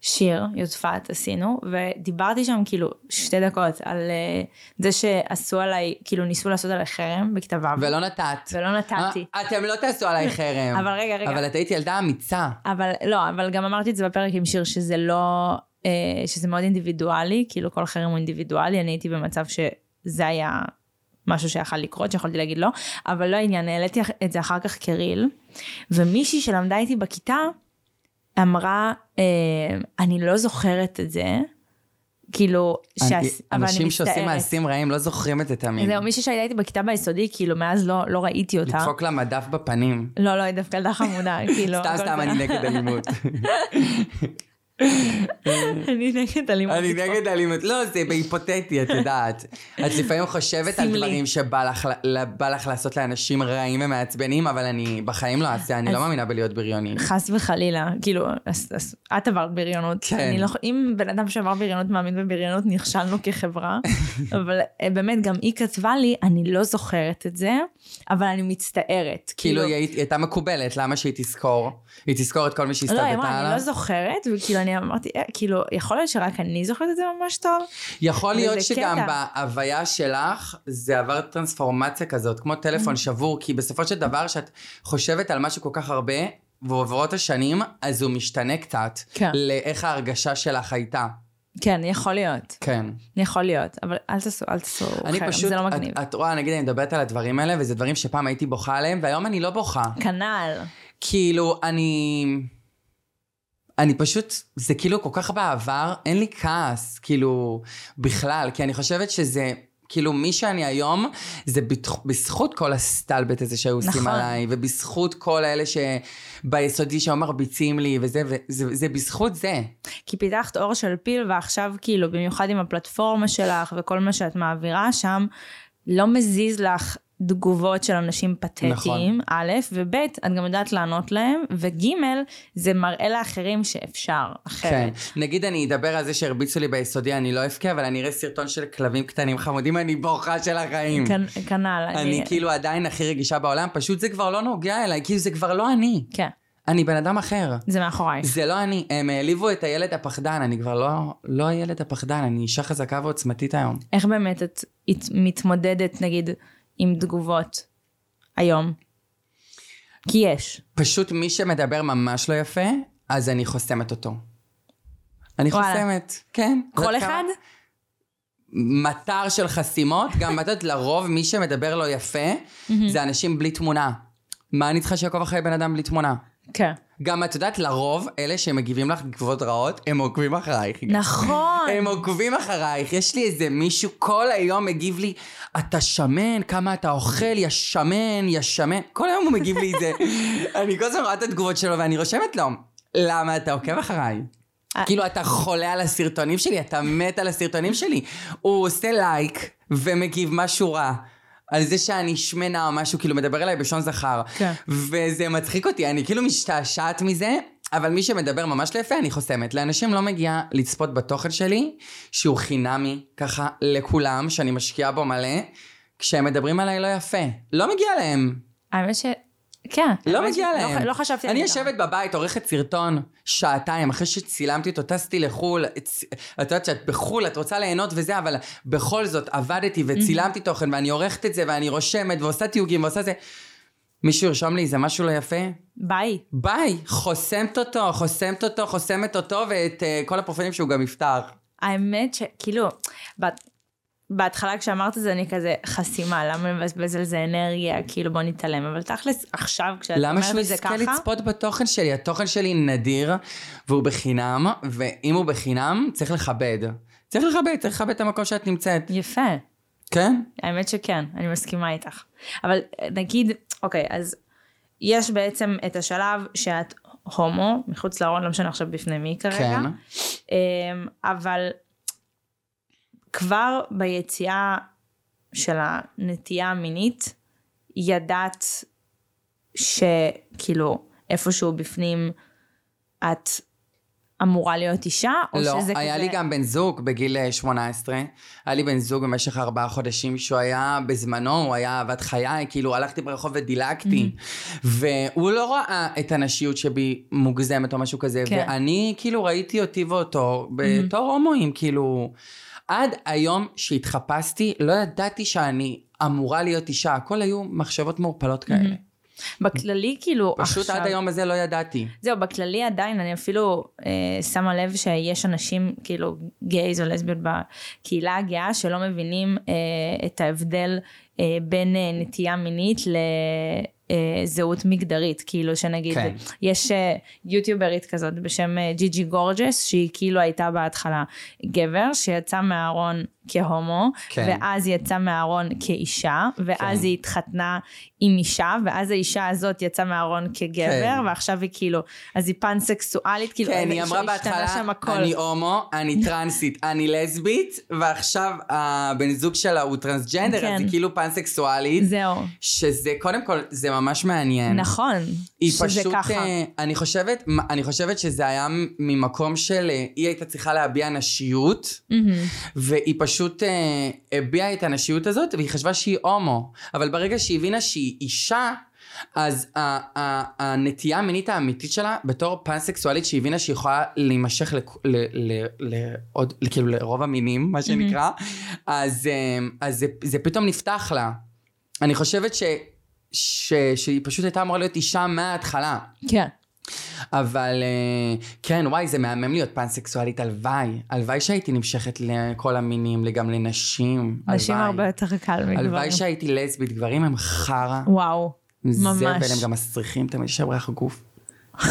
[SPEAKER 2] שיר, יודפת עשינו, ודיברתי שם כאילו שתי דקות על אה, זה שעשו עליי, כאילו ניסו לעשות עליי חרם בכיתה ו'.
[SPEAKER 1] ולא נתת.
[SPEAKER 2] ולא נתתי.
[SPEAKER 1] אה, אתם לא תעשו עליי חרם.
[SPEAKER 2] אבל רגע, רגע.
[SPEAKER 1] אבל את היית ילדה אמיצה.
[SPEAKER 2] אבל לא, אבל גם אמרתי את זה בפרק עם שיר שזה לא, שזה מאוד אינדיבידואלי, כאילו כל חרם הוא אינדיבידואלי, אני הייתי במצב שזה היה משהו שיכול לקרות, שיכולתי להגיד לא, אבל לא העניין, העליתי את זה אחר כך כריל, ומישהי שלמדה איתי בכיתה אמרה, אה, אני לא זוכרת את זה, כאילו, שעש... אבל אני
[SPEAKER 1] אנשים שעושים. מעשים רעים לא זוכרים את זה תמיד.
[SPEAKER 2] זהו, מישהי שהייתה איתי בכיתה ביסודי, כאילו, מאז לא, לא ראיתי אותה.
[SPEAKER 1] לדפוק לה מדף בפנים.
[SPEAKER 2] לא, לא, היא דווקא ילדה חמודה, *laughs* כאילו.
[SPEAKER 1] סתם סתם, אני נגד אלימות. *laughs* *laughs*
[SPEAKER 2] אני נגד אלימות.
[SPEAKER 1] אני נגד אלימות. לא, זה בהיפותטי, את יודעת. את לפעמים חושבת על. דברים שבא לך לעשות לאנשים רעים ומעצבנים, אבל אני בחיים לא אעשה, אני לא מאמינה בלהיות בריונית.
[SPEAKER 2] חס וחלילה, כאילו, את עברת בריונות.
[SPEAKER 1] כן.
[SPEAKER 2] לא, אם בן אדם שעבר בריונות מאמין בבריונות, נכשלנו כחברה. *laughs* אבל אה, באמת, גם היא כתבה לי, אני לא זוכרת את זה, אבל אני מצטערת.
[SPEAKER 1] כאילו היא היית- היא הייתה מקובלת, למה שהיא תזכור? היא תזכור את כל מי
[SPEAKER 2] לא, היא אמרה, אני
[SPEAKER 1] עליו?
[SPEAKER 2] לא זוכרת, וכאילו אני אמרתי, "אה, כאילו, יכול להיות שרק אני זוכרת את זה ממש טוב?
[SPEAKER 1] יכול להיות
[SPEAKER 2] וזה
[SPEAKER 1] שגם
[SPEAKER 2] קטע.
[SPEAKER 1] בהוויה שלך זה עבר טרנספורמציה כזאת, כמו
[SPEAKER 2] Mm-hmm.
[SPEAKER 1] טלפון שבור, כי בסופו של דבר שאת חושבת על משהו כל כך הרבה, ועוברות השנים, אז הוא משתנה קצת.
[SPEAKER 2] כן.
[SPEAKER 1] לאיך ההרגשה שלך הייתה.
[SPEAKER 2] כן, יכול להיות,
[SPEAKER 1] כן.
[SPEAKER 2] יכול להיות, אבל אל תעשו, אל תעשו
[SPEAKER 1] אני
[SPEAKER 2] חרם,
[SPEAKER 1] פשוט,
[SPEAKER 2] זה לא
[SPEAKER 1] את,
[SPEAKER 2] מגניב.
[SPEAKER 1] את רואה, נגיד אני מדברת על הדברים האלה, וזה דברים שפעם הייתי בוכה עליהם, והיום אני לא בוכה.
[SPEAKER 2] כנ"ל.
[SPEAKER 1] כאילו, אני... אני פשוט, זה כאילו כל כך בעבר, אין לי כעס, כאילו, בכלל, כי אני חושבת שזה, כאילו, מי שאני היום, זה בתח- בזכות כל הסטלבט הזה שהיו עושים
[SPEAKER 2] נכון.
[SPEAKER 1] עליי, ובזכות כל האלה שביסודי שהיו מרביצים לי, וזה, וזה זה בזכות זה.
[SPEAKER 2] כי פיתחת אור של פיל ועכשיו כאילו במיוחד עם הפלטפורמה שלך וכל מה שאת מעבירה שם, לא מזיז לך תגובות של אנשים פתטיים,
[SPEAKER 1] נכון.
[SPEAKER 2] א', וב', את גם יודעת לענות להם, וג', זה מראה לאחרים שאפשר אחרת.
[SPEAKER 1] כן. נגיד אני אדבר על זה שהרביצו לי ביסודי, אני לא אבכה, אבל אני אראה סרטון של כלבים קטנים חמודים, אני בוכה של החיים.
[SPEAKER 2] כנ- כנ"ל.
[SPEAKER 1] אני כאילו עדיין הכי רגישה בעולם, פשוט זה כבר לא נוגע אליי, כאילו זה כבר לא אני.
[SPEAKER 2] כן,
[SPEAKER 1] אני בן אדם אחר.
[SPEAKER 2] זה מאחורייך.
[SPEAKER 1] זה לא אני. הם העליבו את הילד הפחדן, אני כבר לא, לא הילד הפחדן, אני אישה חזקה ועוצמתית היום.
[SPEAKER 2] איך באמת את את מתמודדת נגיד עם תגובות היום? כי יש.
[SPEAKER 1] פשוט מי שמדבר ממש לא יפה, אז אני חוסמת אותו. אני
[SPEAKER 2] וואלה.
[SPEAKER 1] חוסמת, כן.
[SPEAKER 2] כל אחד?
[SPEAKER 1] מטר של חסימות, גם את יודעת, לרוב מי שמדבר לא יפה, זה אנשים בלי תמונה. מה אני צריכה שיעקב אחרי בן אדם בלי תמונה?
[SPEAKER 2] כן.
[SPEAKER 1] גם את יודעת, לרוב, אלה שמגיבים לך תגובות רעות, הם עוקבים אחרייך.
[SPEAKER 2] נכון.
[SPEAKER 1] הם עוקבים אחרייך. יש לי איזה מישהו כל היום מגיב לי, אתה שמן, כמה אתה אוכל, יא שמן, יא שמן. כל היום הוא מגיב לי את זה. *laughs* אני כל הזמן רואה את התגובות שלו ואני רושמת לו, למה אתה עוקב אחריי?
[SPEAKER 2] אה.
[SPEAKER 1] כאילו, אתה חולה על הסרטונים שלי, אתה מת על הסרטונים שלי. הוא עושה לייק ומגיב משהו רע. על זה שאני שמנה או משהו, כאילו מדבר אליי בלשון זכר.
[SPEAKER 2] כן.
[SPEAKER 1] וזה מצחיק אותי, אני כאילו משתעשעת מזה, אבל מי שמדבר ממש לא יפה, אני חוסמת. לאנשים לא מגיע לצפות בתוכן שלי, שהוא חינמי, ככה, לכולם, שאני משקיעה בו מלא, כשהם מדברים עליי לא יפה. לא מגיע להם.
[SPEAKER 2] האמת ש... כן.
[SPEAKER 1] לא מגיע
[SPEAKER 2] ש-
[SPEAKER 1] להם.
[SPEAKER 2] לא, לא חשבתי
[SPEAKER 1] אני
[SPEAKER 2] זה.
[SPEAKER 1] יושבת בבית, עורכת סרטון, שעתיים, אחרי שצילמתי אותו, טסתי לחו"ל, צ- את יודעת שאת בחו"ל, את רוצה ליהנות וזה, אבל בכל זאת עבדתי וצילמתי תוכן, ואני עורכת את זה, ואני רושמת, ועושה תיוגים, ועושה זה. מישהו ירשום לי איזה משהו לא יפה?
[SPEAKER 2] ביי.
[SPEAKER 1] ביי, חוסמת אותו, חוסמת אותו, חוסמת אותו, ואת uh, כל הפרופילים שהוא גם יפתח.
[SPEAKER 2] האמת שכאילו, בת- בהתחלה כשאמרת את זה אני כזה חסימה, למה לבזבז על זה אנרגיה, כאילו בוא נתעלם, אבל תכלס עכשיו כשאת
[SPEAKER 1] למה
[SPEAKER 2] אומרת
[SPEAKER 1] שהוא
[SPEAKER 2] את זה
[SPEAKER 1] יזכה
[SPEAKER 2] ככה,
[SPEAKER 1] לצפות בתוכן שלי? התוכן שלי נדיר, והוא בחינם, ואם הוא בחינם, צריך לכבד. צריך לכבד, צריך לכבד את המקום שאת נמצאת.
[SPEAKER 2] יפה,
[SPEAKER 1] כן?
[SPEAKER 2] האמת שכן, אני מסכימה איתך. אבל אה, נגיד, אוקיי, אז יש בעצם את השלב שאת הומו, מחוץ לארון, לא משנה עכשיו בפני מי כרגע,
[SPEAKER 1] כן.
[SPEAKER 2] אמ, אבל כבר ביציאה של הנטייה המינית, ידעת שכאילו איפשהו בפנים את אמורה להיות אישה, או
[SPEAKER 1] לא,
[SPEAKER 2] שזה
[SPEAKER 1] היה
[SPEAKER 2] כזה...
[SPEAKER 1] לי גם בן זוג בגיל אה, 18. היה לי בן זוג במשך ארבעה חודשים שהוא היה בזמנו, הוא היה אהבת חיי, כאילו הלכתי ברחוב ודילגתי. והוא לא ראה את הנשיות שבי מוגזמת או משהו כזה.
[SPEAKER 2] כן.
[SPEAKER 1] ואני כאילו ראיתי אותי ואותו בתור הומואים, כאילו... עד היום שהתחפשתי, לא ידעתי שאני אמורה להיות אישה. הכל היו מחשבות מעורפלות כאלה.
[SPEAKER 2] בכללי כאילו
[SPEAKER 1] פשוט
[SPEAKER 2] עכשיו...
[SPEAKER 1] עד היום הזה לא ידעתי.
[SPEAKER 2] זהו, בכללי עדיין, אני אפילו אה, שמה לב שיש אנשים, כאילו גייז או לסביות בקהילה הגאה, שלא מבינים אה, את ההבדל אה, בין אה, נטייה מינית לזהות מגדרית. כאילו שנגיד,
[SPEAKER 1] כן.
[SPEAKER 2] יש אה, יוטיוברית כזאת בשם אה, ג'י ג'י גורג'ס, שהיא כאילו הייתה בהתחלה גבר, שיצא מהארון כהומו,
[SPEAKER 1] כן.
[SPEAKER 2] ואז יצא מהארון כאישה, ואז
[SPEAKER 1] כן.
[SPEAKER 2] היא התחתנה עם אישה, ואז האישה הזאת יצאה מהארון כגבר,
[SPEAKER 1] כן.
[SPEAKER 2] ועכשיו היא כאילו, אז היא פאנסקסואלית, כאילו,
[SPEAKER 1] כן, היא אמרה בהתחלה. אני הומו, אני *laughs* טרנסית, אני לסבית, ועכשיו הבן זוג שלה הוא טרנסג'נדר,
[SPEAKER 2] כן.
[SPEAKER 1] אז היא כאילו פאנסקסואלית.
[SPEAKER 2] זהו,
[SPEAKER 1] שזה, קודם כל, זה ממש מעניין.
[SPEAKER 2] נכון,
[SPEAKER 1] היא
[SPEAKER 2] שזה
[SPEAKER 1] פשוט,
[SPEAKER 2] ככה.
[SPEAKER 1] אה, אני חושבת, אני חושבת שזה היה ממקום של, אה, היא הייתה צריכה להביע נשיות,
[SPEAKER 2] מהמם.
[SPEAKER 1] והיא פשוט אה, הביעה את הנשיות הזאת, והיא חשבה שהיא הומו. אבל ברגע שהיא הבינה שהיא אישה, אז הנטייה המינית האמיתית שלה, בתור פאנסקסואלית, שהיא הבינה שהיא יכולה להימשך לעוד, כאילו לרוב המינים, מה שנקרא, אז, אה, אז זה, זה פתאום נפתח לה. אני חושבת ש, ש, שהיא פשוט הייתה אמורה להיות אישה מההתחלה.
[SPEAKER 2] כן.
[SPEAKER 1] אבל אה, כן, וואי, זה מהמם להיות פאנסקסואלית, הלוואי. הלוואי שהייתי נמשכת לכל המינים, גם לנשים.
[SPEAKER 2] נשים
[SPEAKER 1] הלוואי.
[SPEAKER 2] הרבה יותר קל מגברים.
[SPEAKER 1] הלוואי שהייתי לסבית, גברים הם חרא.
[SPEAKER 2] וואו, ממש.
[SPEAKER 1] הם גם מסריחים, תמיד יש ריח גוף. *laughs*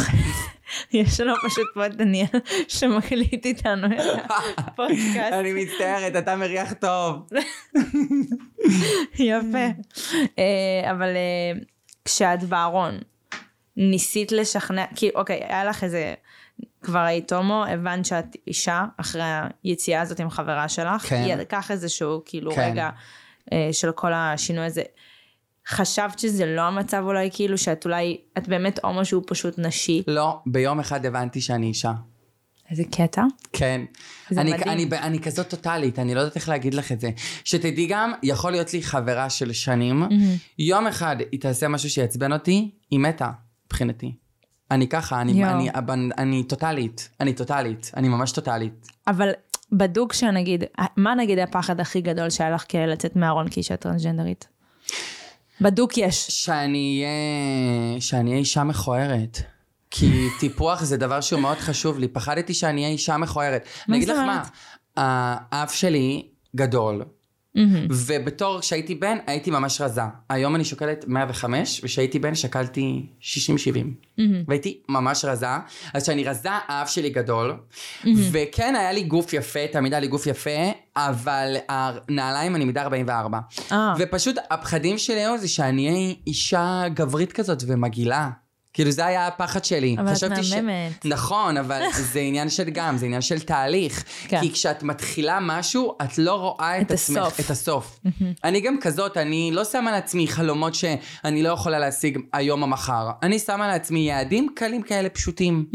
[SPEAKER 2] יש לנו פשוט פה את דניאל שמקליט איתנו את הפודקאסט.
[SPEAKER 1] אני מצטערת, אתה מריח טוב. *laughs*
[SPEAKER 2] יפה. אה, אבל אה, כשאת בארון, ניסית לשכנע, כי אוקיי, היה לך איזה, כבר היית הומו, הבנת שאת אישה, אחרי היציאה הזאת עם חברה שלך,
[SPEAKER 1] כן.
[SPEAKER 2] היא לקח איזשהו כאילו
[SPEAKER 1] כן.
[SPEAKER 2] רגע אה, של כל השינוי הזה. חשבת שזה לא המצב אולי, כאילו שאת אולי, את באמת הומו שהוא פשוט נשי.
[SPEAKER 1] לא, ביום אחד הבנתי שאני אישה.
[SPEAKER 2] איזה קטע.
[SPEAKER 1] כן.
[SPEAKER 2] זה
[SPEAKER 1] אני,
[SPEAKER 2] מדהים.
[SPEAKER 1] אני, אני כזאת טוטאלית, אני לא יודעת איך להגיד לך את זה. שתדעי גם, יכול להיות לי חברה של שנים, יום אחד היא תעשה משהו שיעצבן אותי, היא מתה, מבחינתי. אני ככה, אני. אני, אני, אני טוטאלית, אני טוטאלית, אני ממש טוטאלית.
[SPEAKER 2] אבל בדוק שנגיד, מה נגיד הפחד הכי גדול שהיה לך כדי לצאת מהארון כאישה טרנסג'נדרית? בדוק יש.
[SPEAKER 1] שאני אהיה, שאני אהיה אישה מכוערת. כי *laughs* טיפוח זה דבר שהוא מאוד חשוב לי. פחדתי שאני אהיה אישה מכוערת. אני אגיד לך מה? האף שלי גדול,
[SPEAKER 2] מהמם.
[SPEAKER 1] ובתור כשהייתי בן, הייתי ממש רזה. היום אני שוקלת 105, וכשהייתי בן שקלתי 60-70.
[SPEAKER 2] מהמם.
[SPEAKER 1] והייתי ממש רזה. אז כשאני רזה, האף שלי גדול. וכן, היה לי גוף יפה, תמיד היה לי גוף יפה, אבל הנעליים אני מידה 44.
[SPEAKER 2] אה,
[SPEAKER 1] ופשוט הפחדים שלי היו זה שאני אהיה אישה גברית כזאת ומגעילה. כאילו זה היה הפחד שלי.
[SPEAKER 2] אבל את מהממת.
[SPEAKER 1] נכון, אבל *laughs* זה עניין של גם, זה עניין של תהליך.
[SPEAKER 2] כן.
[SPEAKER 1] כי כשאת מתחילה משהו, את לא רואה את,
[SPEAKER 2] את
[SPEAKER 1] עצמך,
[SPEAKER 2] הסוף.
[SPEAKER 1] את הסוף. אני גם כזאת, אני לא שמה לעצמי חלומות שאני לא יכולה להשיג היום או מחר. אני שמה לעצמי יעדים קלים כאלה פשוטים.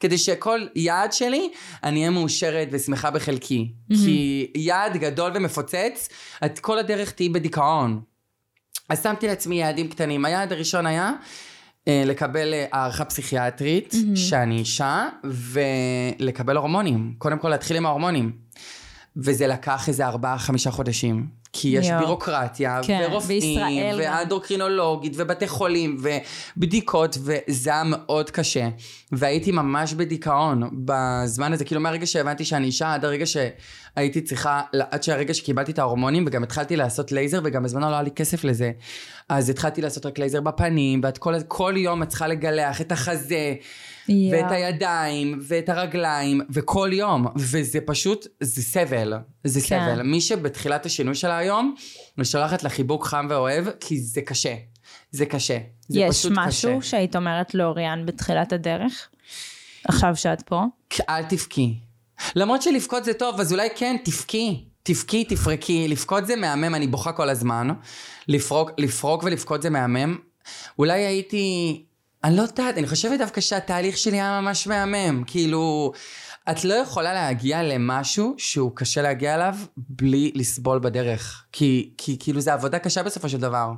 [SPEAKER 1] כדי שכל יעד שלי, אני אהיה מאושרת ושמחה בחלקי. כי יעד גדול ומפוצץ, את כל הדרך תהיי בדיכאון. אז שמתי לעצמי יעדים קטנים. היעד הראשון היה לקבל אה, הערכה פסיכיאטרית, שאני אישה, ולקבל הורמונים. קודם כל להתחיל עם ההורמונים. וזה לקח איזה ארבעה, חמישה חודשים. כי יש
[SPEAKER 2] יואו.
[SPEAKER 1] בירוקרטיה,
[SPEAKER 2] כן,
[SPEAKER 1] ורופאים. ואנדוקרינולוגית, ובתי חולים, ובדיקות, וזה היה מאוד קשה. והייתי ממש בדיכאון בזמן הזה, כאילו מהרגע שהבנתי שאני אישה, עד הרגע שהייתי צריכה, עד שהרגע שקיבלתי את ההורמונים, וגם התחלתי לעשות לייזר, וגם בזמנו לא היה לי כסף לזה. אז התחלתי לעשות רק לייזר בפנים, ואת כל, כל יום את צריכה לגלח את החזה,
[SPEAKER 2] יואו.
[SPEAKER 1] ואת הידיים, ואת הרגליים, וכל יום. וזה פשוט, זה סבל. זה
[SPEAKER 2] כן.
[SPEAKER 1] סבל. מי שבתחילת השינוי שלה היום, אני שולחת לה חיבוק חם ואוהב, כי זה קשה. זה קשה. זה
[SPEAKER 2] יש
[SPEAKER 1] פשוט
[SPEAKER 2] משהו
[SPEAKER 1] קשה.
[SPEAKER 2] שהיית אומרת לאוריאן בתחילת הדרך? עכשיו שאת פה?
[SPEAKER 1] אל תבכי. למרות שלבכות זה טוב, אז אולי כן, תבכי. תבכי, תפרקי. לבכות זה מהמם, אני בוכה כל הזמן. לפרוק, לפרוק ולבכות זה מהמם. אולי הייתי... אני לא יודעת, אני חושבת דווקא שהתהליך שלי היה ממש מהמם. כאילו, את לא יכולה להגיע למשהו שהוא קשה להגיע אליו בלי לסבול בדרך. כי, כי כאילו זה עבודה קשה בסופו של דבר.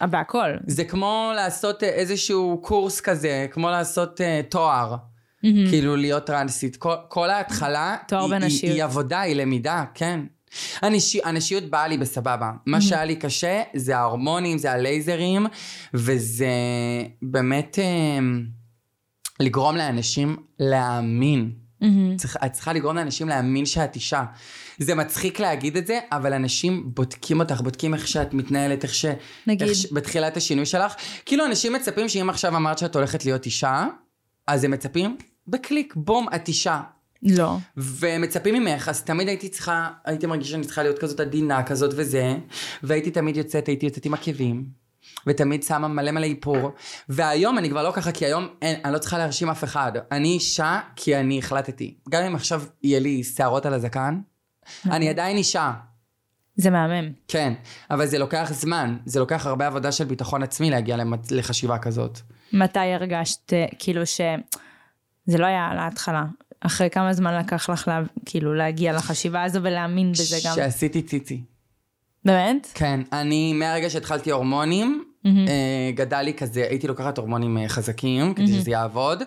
[SPEAKER 2] בהכל.
[SPEAKER 1] זה כמו לעשות אה, איזשהו קורס כזה, כמו לעשות uh, תואר. כאילו להיות טרנסית. כל, כל ההתחלה
[SPEAKER 2] תואר
[SPEAKER 1] היא,
[SPEAKER 2] בנשיות.
[SPEAKER 1] היא, היא עבודה, היא למידה, כן. הנשי, הנשיות באה לי בסבבה. מה שהיה לי קשה זה ההורמונים, זה הלייזרים, וזה באמת אה, לגרום לאנשים להאמין.
[SPEAKER 2] מהמם.
[SPEAKER 1] צריך, את צריכה לגרום לאנשים להאמין שאת אישה. זה מצחיק להגיד את זה, אבל אנשים בודקים אותך, בודקים איך שאת מתנהלת, איך ש...
[SPEAKER 2] נגיד.
[SPEAKER 1] איך ש... בתחילת השינוי שלך. כאילו אנשים מצפים שאם עכשיו אמרת שאת הולכת להיות אישה, אז הם מצפים, בקליק, בום, את אישה.
[SPEAKER 2] לא.
[SPEAKER 1] ומצפים ממך, אז תמיד הייתי צריכה, הייתי מרגישה שאני צריכה להיות כזאת עדינה כזאת וזה, והייתי תמיד יוצאת, הייתי יוצאת עם עקבים, ותמיד שמה מלא מלא איפור, והיום אני כבר לא ככה, כי היום אין, אני לא צריכה להרשים אף אחד. אני אישה כי אני החלטתי. גם אם עכשיו יהיה לי שערות על הזקן, אני עדיין אישה.
[SPEAKER 2] זה מהמם.
[SPEAKER 1] כן, אבל זה לוקח זמן, זה לוקח הרבה עבודה של ביטחון עצמי להגיע לחשיבה כזאת.
[SPEAKER 2] מתי הרגשת אה, כאילו ש... זה לא היה על ההתחלה. אחרי כמה זמן לקח לך לה, כאילו להגיע לחשיבה הזו ולהאמין בזה גם?
[SPEAKER 1] שעשיתי ציצי.
[SPEAKER 2] באמת?
[SPEAKER 1] כן, אני מהרגע שהתחלתי הורמונים,
[SPEAKER 2] מהמם.
[SPEAKER 1] אה, גדל לי כזה, הייתי לוקחת הורמונים אה, חזקים כדי שזה יעבוד,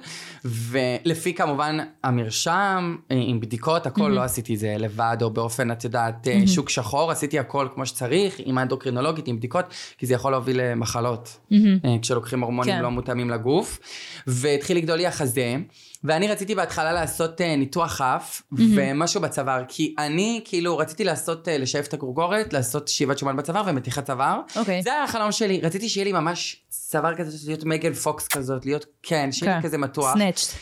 [SPEAKER 1] ולפי כמובן המרשם, אה, עם בדיקות, הכל לא עשיתי זה לבד, או באופן, את יודעת, אה, שוק שחור, עשיתי הכל כמו שצריך, עם האנדוקרינולוגית, עם בדיקות, כי זה יכול להוביל למחלות. אה, כשלוקחים הורמונים
[SPEAKER 2] כן.
[SPEAKER 1] לא מותאמים לגוף, והתחיל לגדול לי החזה. ואני רציתי בהתחלה לעשות אה, ניתוח אף ומשהו בצוואר, כי אני כאילו רציתי לעשות, אה, לשאף את הגורגורת, לעשות שאיבת שומן בצוואר ומתיחת צוואר.
[SPEAKER 2] אוקיי.
[SPEAKER 1] זה היה החלום שלי, רציתי שיהיה לי ממש צוואר כזה, להיות מגן פוקס כזאת, להיות, כן, שיהיה לי
[SPEAKER 2] כן.
[SPEAKER 1] כזה מתוח.
[SPEAKER 2] סנאצ'ט.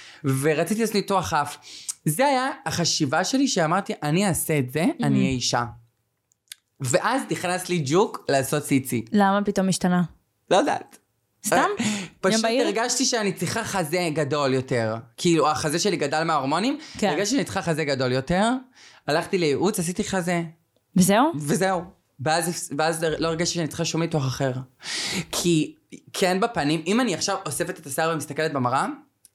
[SPEAKER 1] ורציתי לעשות ניתוח אף. זה היה החשיבה שלי שאמרתי, אני אעשה את זה, אני אהיה אישה. ואז נכנס לי ג'וק לעשות ציצי.
[SPEAKER 2] למה פתאום השתנה?
[SPEAKER 1] לא יודעת.
[SPEAKER 2] סתם?
[SPEAKER 1] פשוט
[SPEAKER 2] יום בהיר?
[SPEAKER 1] הרגשתי שאני צריכה חזה גדול יותר. כאילו, החזה שלי גדל מההורמונים,
[SPEAKER 2] כן.
[SPEAKER 1] הרגשתי שאני צריכה חזה גדול יותר, הלכתי לייעוץ, עשיתי חזה,
[SPEAKER 2] וזהו?
[SPEAKER 1] וזהו. ואז, ואז לא הרגשתי שאני צריכה שום ניתוח אחר. כי כן בפנים, אם אני עכשיו אוספת את השיער ומסתכלת במראה,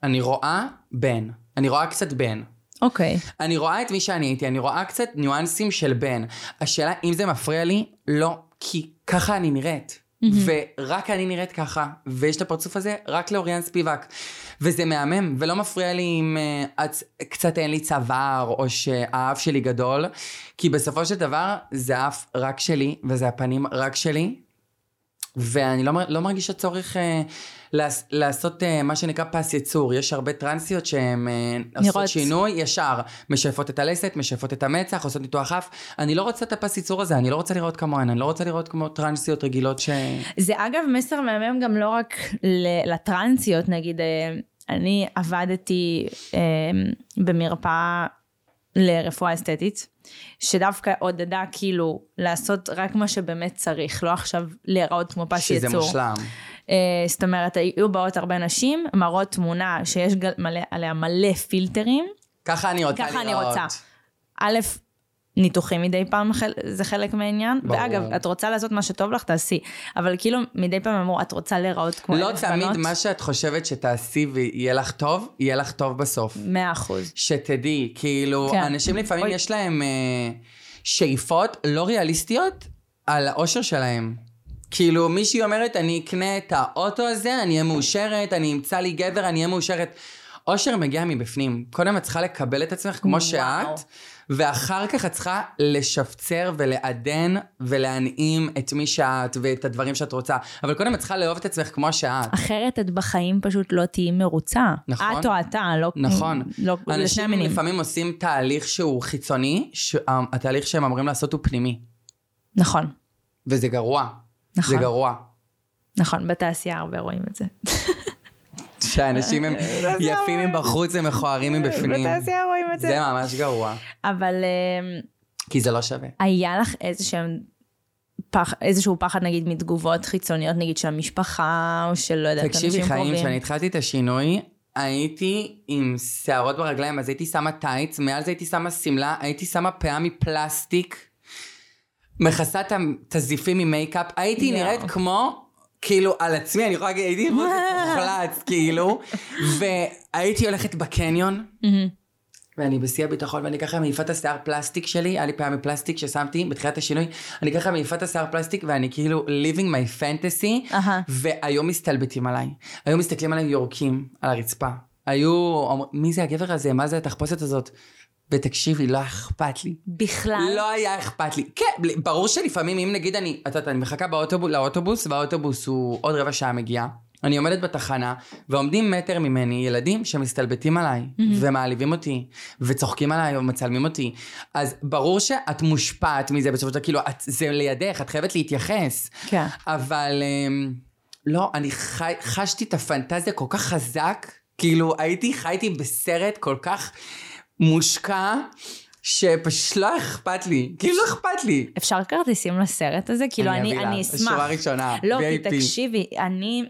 [SPEAKER 1] אני רואה בן. אני רואה קצת בן.
[SPEAKER 2] אוקיי.
[SPEAKER 1] אני רואה את מי שאני הייתי, אני רואה קצת ניואנסים של בן. השאלה אם זה מפריע לי, לא, כי ככה אני נראית. ורק אני נראית ככה, ויש את הפרצוף הזה רק לאוריאן ספיבק. וזה מהמם, ולא מפריע לי אם uh, את, קצת אין לי צוואר, או שהאף שלי גדול, כי בסופו של דבר זה האף רק שלי, וזה הפנים רק שלי. ואני לא, לא מרגישה צורך אה, לעס, לעשות אה, מה שנקרא פס ייצור. יש הרבה טרנסיות שהן אה, עושות. שינוי ישר. משייפות את הלסת, משייפות את המצח, עושות ניתוח אף. אני לא רוצה את הפס ייצור הזה, אני לא רוצה לראות כמוהן, אני לא רוצה לראות כמו טרנסיות רגילות ש...
[SPEAKER 2] זה אגב מסר מהמם גם לא רק לטרנסיות, נגיד, אה, אני עבדתי אה, במרפאה לרפואה אסתטית, שדווקא עודדה כאילו לעשות רק מה שבאמת צריך, לא עכשיו להיראות כמו פס
[SPEAKER 1] שזה
[SPEAKER 2] ייצור.
[SPEAKER 1] מושלם.
[SPEAKER 2] אה, זאת אומרת, היו באות הרבה נשים, מראות תמונה שיש גל- מלא, עליה מלא פילטרים,
[SPEAKER 1] ככה אני רוצה
[SPEAKER 2] ככה
[SPEAKER 1] לראות.
[SPEAKER 2] אני רוצה. א', ניתוחים מדי פעם זה חלק מהעניין,
[SPEAKER 1] ברור.
[SPEAKER 2] ואגב, את רוצה לעשות מה שטוב לך, תעשי, אבל כאילו מדי פעם אמרו, את רוצה להיראות כמו
[SPEAKER 1] לא
[SPEAKER 2] אלף
[SPEAKER 1] תמיד
[SPEAKER 2] בנות?
[SPEAKER 1] מה שאת חושבת שתעשי ויהיה לך טוב, יהיה לך טוב בסוף.
[SPEAKER 2] מאה אחוז.
[SPEAKER 1] שתדעי, כאילו,
[SPEAKER 2] כן.
[SPEAKER 1] אנשים לפעמים
[SPEAKER 2] אוי.
[SPEAKER 1] יש להם אה, שאיפות לא ריאליסטיות על האושר שלהם. כאילו, מישהי אומרת, אני אקנה את האוטו הזה, אני אהיה מאושרת, אני אמצא לי גבר, אני אהיה מאושרת. אושר מגיע מבפנים. קודם את צריכה לקבל את עצמך כמו
[SPEAKER 2] וואו.
[SPEAKER 1] שאת, ואחר כך את צריכה לשפצר ולעדן ולהנעים את מי שאת ואת הדברים שאת רוצה. אבל קודם את צריכה לאהוב את עצמך כמו שאת.
[SPEAKER 2] אחרת את בחיים פשוט לא תהיי מרוצה.
[SPEAKER 1] נכון.
[SPEAKER 2] את או אתה, לא...
[SPEAKER 1] נכון.
[SPEAKER 2] לא,
[SPEAKER 1] אנשים
[SPEAKER 2] המינים.
[SPEAKER 1] לפעמים עושים תהליך שהוא חיצוני, שהתהליך שהם אמורים לעשות הוא פנימי.
[SPEAKER 2] נכון,
[SPEAKER 1] וזה גרוע.
[SPEAKER 2] נכון.
[SPEAKER 1] זה גרוע.
[SPEAKER 2] נכון, בתעשייה הרבה רואים את זה.
[SPEAKER 1] שהאנשים הם יפים מבחוץ ומכוערים מבפנים.
[SPEAKER 2] בתעשייה רואים את
[SPEAKER 1] זה
[SPEAKER 2] זה.
[SPEAKER 1] ממש גרוע.
[SPEAKER 2] אבל אמ,
[SPEAKER 1] כי זה לא שווה.
[SPEAKER 2] היה לך איזשהם... פח, איזשהו פחד נגיד מתגובות חיצוניות נגיד של המשפחה או של לא יודעת
[SPEAKER 1] תקשיבי
[SPEAKER 2] אנשים
[SPEAKER 1] חיים,
[SPEAKER 2] קרובים.
[SPEAKER 1] כשאני התחלתי את השינוי, הייתי עם שערות ברגליים, אז הייתי שמה טייץ, מעל זה הייתי שמה שמלה, הייתי שמה פאה מפלסטיק, מכסה את הזיפים במייקאפ, הייתי
[SPEAKER 2] יואו.
[SPEAKER 1] נראית כמו, כאילו, על עצמי, אני יכולה להגיד, הייתי *laughs* מוחלץ, כאילו, והייתי הולכת בקניון,
[SPEAKER 2] מהמם.
[SPEAKER 1] ואני בשיא הביטחון, ואני ככה מעיפה את השיער פלסטיק שלי, היה לי פעם מפלסטיק ששמתי בתחילת השינוי, אני ככה מעיפה את השיער פלסטיק, ואני כאילו living my fantasy,
[SPEAKER 2] אהה.
[SPEAKER 1] והיו מסתלבטים עליי. היו מסתכלים עליי יורקים על הרצפה. היו מי זה הגבר הזה? מה זה התחפושת הזאת? ותקשיבי, לא אכפת לי.
[SPEAKER 2] בכלל
[SPEAKER 1] לא היה אכפת לי. כן, ברור שלפעמים, אם נגיד אני, את יודעת, אני מחכה באוטובוס, לאוטובוס, והאוטובוס הוא עוד רבע שעה מגיע. אני עומדת בתחנה, ועומדים מטר ממני ילדים שמסתלבטים עליי, ומעליבים אותי, וצוחקים עליי, ומצלמים אותי. אז ברור שאת מושפעת מזה בסופו של דבר, כאילו, את, זה לידך, את חייבת להתייחס.
[SPEAKER 2] כן.
[SPEAKER 1] אבל אמ, לא, אני חי, חשתי את הפנטזיה כל כך חזק, כאילו הייתי, חייתי בסרט כל כך מושקע, שפשוט לא אכפת לי, כאילו לא אכפת לי.
[SPEAKER 2] אפשר כרטיסים לסרט הזה? כאילו אני,
[SPEAKER 1] אביא
[SPEAKER 2] אני
[SPEAKER 1] לה,
[SPEAKER 2] אשמח.
[SPEAKER 1] שורה ראשונה,
[SPEAKER 2] לא, כי. תקשיבי, אני,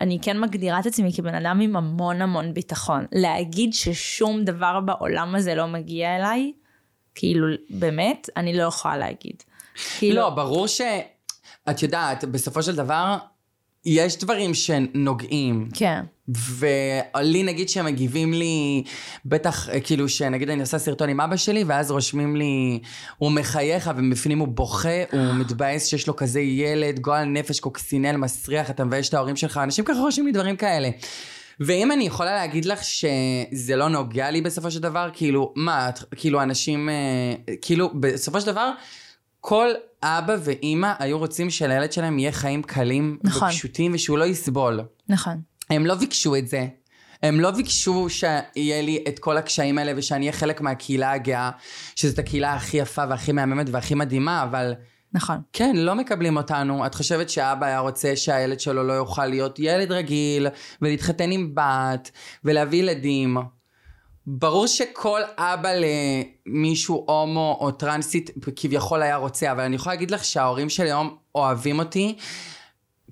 [SPEAKER 2] אני כן מגדירה את עצמי כבן אדם עם המון המון ביטחון. להגיד ששום דבר בעולם הזה לא מגיע אליי, כאילו, באמת, אני לא יכולה להגיד. כאילו,
[SPEAKER 1] לא, ברור ש... את יודעת, בסופו של דבר, יש דברים שנוגעים.
[SPEAKER 2] כן.
[SPEAKER 1] ולי נגיד שמגיבים לי, בטח אה, כאילו שנגיד אני עושה סרטון עם אבא שלי ואז רושמים לי, הוא מחייך ובפנים הוא בוכה, הוא מתבאס שיש לו כזה ילד, גועל נפש, קוקסינל, מסריח, אתה מבייש את ההורים שלך, אנשים ככה רושמים לי דברים כאלה. ואם אני יכולה להגיד לך שזה לא נוגע לי בסופו של דבר, כאילו, מה, כאילו אנשים, אה, כאילו, בסופו של דבר, כל אבא ואימא היו רוצים שלילד שלהם יהיה חיים קלים
[SPEAKER 2] נכון.
[SPEAKER 1] ופשוטים ושהוא לא יסבול.
[SPEAKER 2] נכון.
[SPEAKER 1] הם לא ביקשו את זה. הם לא ביקשו שיהיה לי את כל הקשיים האלה ושאני אהיה חלק מהקהילה הגאה, שזאת הקהילה הכי יפה והכי מהממת והכי מדהימה, אבל
[SPEAKER 2] נכון.
[SPEAKER 1] כן, לא מקבלים אותנו. את חושבת שאבא היה רוצה שהילד שלו לא יוכל להיות ילד רגיל, ולהתחתן עם בת, ולהביא ילדים. ברור שכל אבא למישהו הומו או טרנסית כביכול היה רוצה, אבל אני יכולה להגיד לך שההורים שלי היום אוהבים אותי.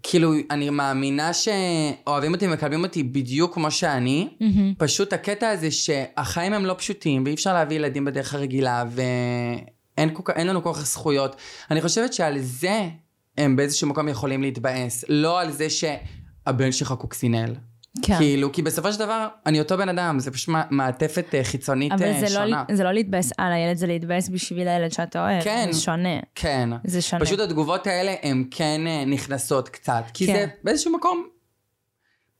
[SPEAKER 1] כאילו, אני מאמינה שאוהבים אותי ומקבלים אותי בדיוק כמו שאני.
[SPEAKER 2] מהמם.
[SPEAKER 1] פשוט הקטע הזה שהחיים הם לא פשוטים, ואי אפשר להביא ילדים בדרך הרגילה, ואין כל לנו כל כך זכויות. אני חושבת שעל זה הם באיזשהו מקום יכולים להתבאס, לא על זה שהבן שלך קוקסינל.
[SPEAKER 2] כן.
[SPEAKER 1] כאילו, כי בסופו של דבר, אני אותו בן אדם, זה פשוט מע- מעטפת אה, חיצונית
[SPEAKER 2] אבל
[SPEAKER 1] אה,
[SPEAKER 2] זה
[SPEAKER 1] שונה.
[SPEAKER 2] לא, זה לא להתבאס על הילד, זה להתבאס בשביל הילד שאתה אוהב.
[SPEAKER 1] כן.
[SPEAKER 2] זה שונה.
[SPEAKER 1] כן.
[SPEAKER 2] זה שונה.
[SPEAKER 1] פשוט התגובות האלה הן כן אה, נכנסות קצת, כי
[SPEAKER 2] כן.
[SPEAKER 1] זה באיזשהו מקום,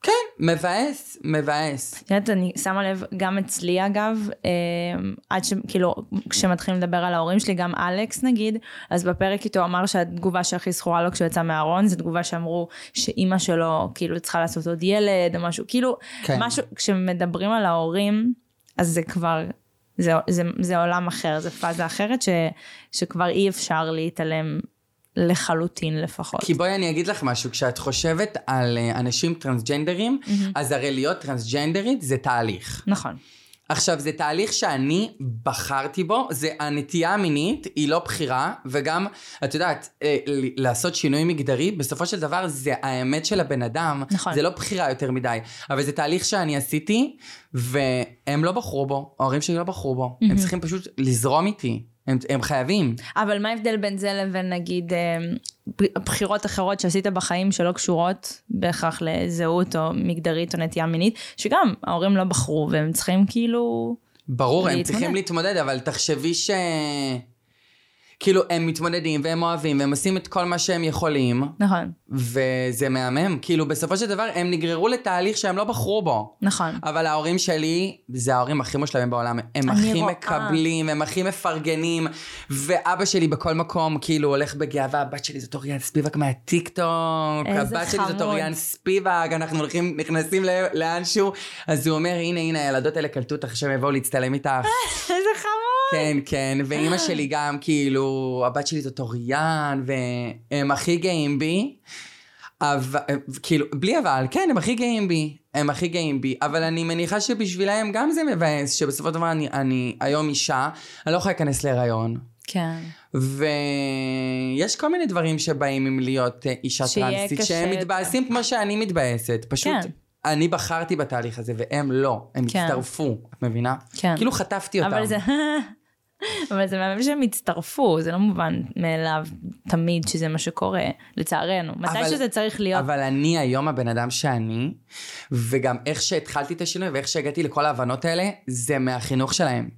[SPEAKER 1] כן, מבאס, מבאס.
[SPEAKER 2] את יודעת, אני שמה לב, גם אצלי אגב, אה, עד ש... כאילו, כשמתחילים לדבר על ההורים שלי, גם אלכס נגיד, אז בפרק איתו אמר שהתגובה שהכי זכורה לו כשהוא יצא מהארון, זו תגובה שאמרו שאימא שלו כאילו צריכה לעשות עוד ילד או משהו, כאילו,
[SPEAKER 1] כן.
[SPEAKER 2] משהו, כשמדברים על ההורים, אז זה כבר, זה, זה, זה עולם אחר, זה פאזה אחרת ש, שכבר אי אפשר להתעלם לחלוטין לפחות.
[SPEAKER 1] כי בואי אני אגיד לך משהו, כשאת חושבת על אה, אנשים טרנסג'נדרים, אז הרי להיות טרנסג'נדרית זה תהליך.
[SPEAKER 2] נכון.
[SPEAKER 1] עכשיו, זה תהליך שאני בחרתי בו, זה הנטייה המינית, היא לא בחירה, וגם, את יודעת, אה, לעשות שינוי מגדרי, בסופו של דבר זה האמת של הבן אדם,
[SPEAKER 2] נכון.
[SPEAKER 1] זה לא בחירה יותר מדי, אבל זה תהליך שאני עשיתי, והם לא בחרו בו, ההורים שלי לא בחרו בו, הם צריכים פשוט לזרום איתי, הם, הם חייבים.
[SPEAKER 2] אבל מה ההבדל בין זה לבין נגיד אה, בחירות אחרות שעשית בחיים שלא קשורות בהכרח לזהות או מגדרית או נטייה מינית, שגם ההורים לא בחרו והם צריכים כאילו...
[SPEAKER 1] ברור, הם
[SPEAKER 2] להתמודד.
[SPEAKER 1] צריכים להתמודד, אבל תחשבי ש... כאילו, הם מתמודדים והם אוהבים והם עושים את כל מה שהם יכולים,
[SPEAKER 2] נכון,
[SPEAKER 1] וזה מהמם. כאילו, בסופו של דבר, הם נגררו לתהליך שהם לא בחרו בו.
[SPEAKER 2] נכון.
[SPEAKER 1] אבל ההורים שלי, זה ההורים הכי מושלמים בעולם. הם הכי
[SPEAKER 2] רואה.
[SPEAKER 1] מקבלים, הם הכי מפרגנים. ואבא שלי בכל מקום, כאילו, הולך בגאווה, הבת שלי זאת אוריאן ספיבק מהטיקטוק.
[SPEAKER 2] איזה
[SPEAKER 1] הבת שלי זאת
[SPEAKER 2] חמוד.
[SPEAKER 1] אוריאן ספיבק, אנחנו הולכים, נכנסים לאנשהו. אז הוא אומר, הנה, הנה, הילדות האלה קלטו אותך, שהם יבואו להצטלם איתך. *laughs*
[SPEAKER 2] איזה חמוד.
[SPEAKER 1] כן, כן, ואימא שלי גם, כאילו, הבת שלי זאת אוריאן, והם הכי גאים בי. אבל, כאילו, בלי אבל, כן, הם הכי גאים בי. הם הכי גאים בי. אבל אני מניחה שבשבילם גם זה מבאס, שבסופו של דבר אני, אני היום אישה, אני לא יכולה להיכנס להיריון.
[SPEAKER 2] כן.
[SPEAKER 1] ויש כל מיני דברים שבאים עם להיות אה, אישה טרנסית, שהם. מתבאסים כמו שאני מתבאסת. פשוט,
[SPEAKER 2] כן.
[SPEAKER 1] אני בחרתי בתהליך הזה, והם לא. הם
[SPEAKER 2] כן.
[SPEAKER 1] הצטרפו, את מבינה?
[SPEAKER 2] כן.
[SPEAKER 1] כאילו חטפתי אותם.
[SPEAKER 2] אבל זה... *laughs* אבל זה מהמם שהם הצטרפו, זה לא מובן מאליו תמיד שזה מה שקורה, לצערנו. מתי
[SPEAKER 1] אבל-
[SPEAKER 2] שזה צריך להיות...
[SPEAKER 1] אבל אני היום הבן אדם שאני, וגם איך שהתחלתי את השינוי ואיך שהגעתי לכל ההבנות האלה, זה מהחינוך שלהם.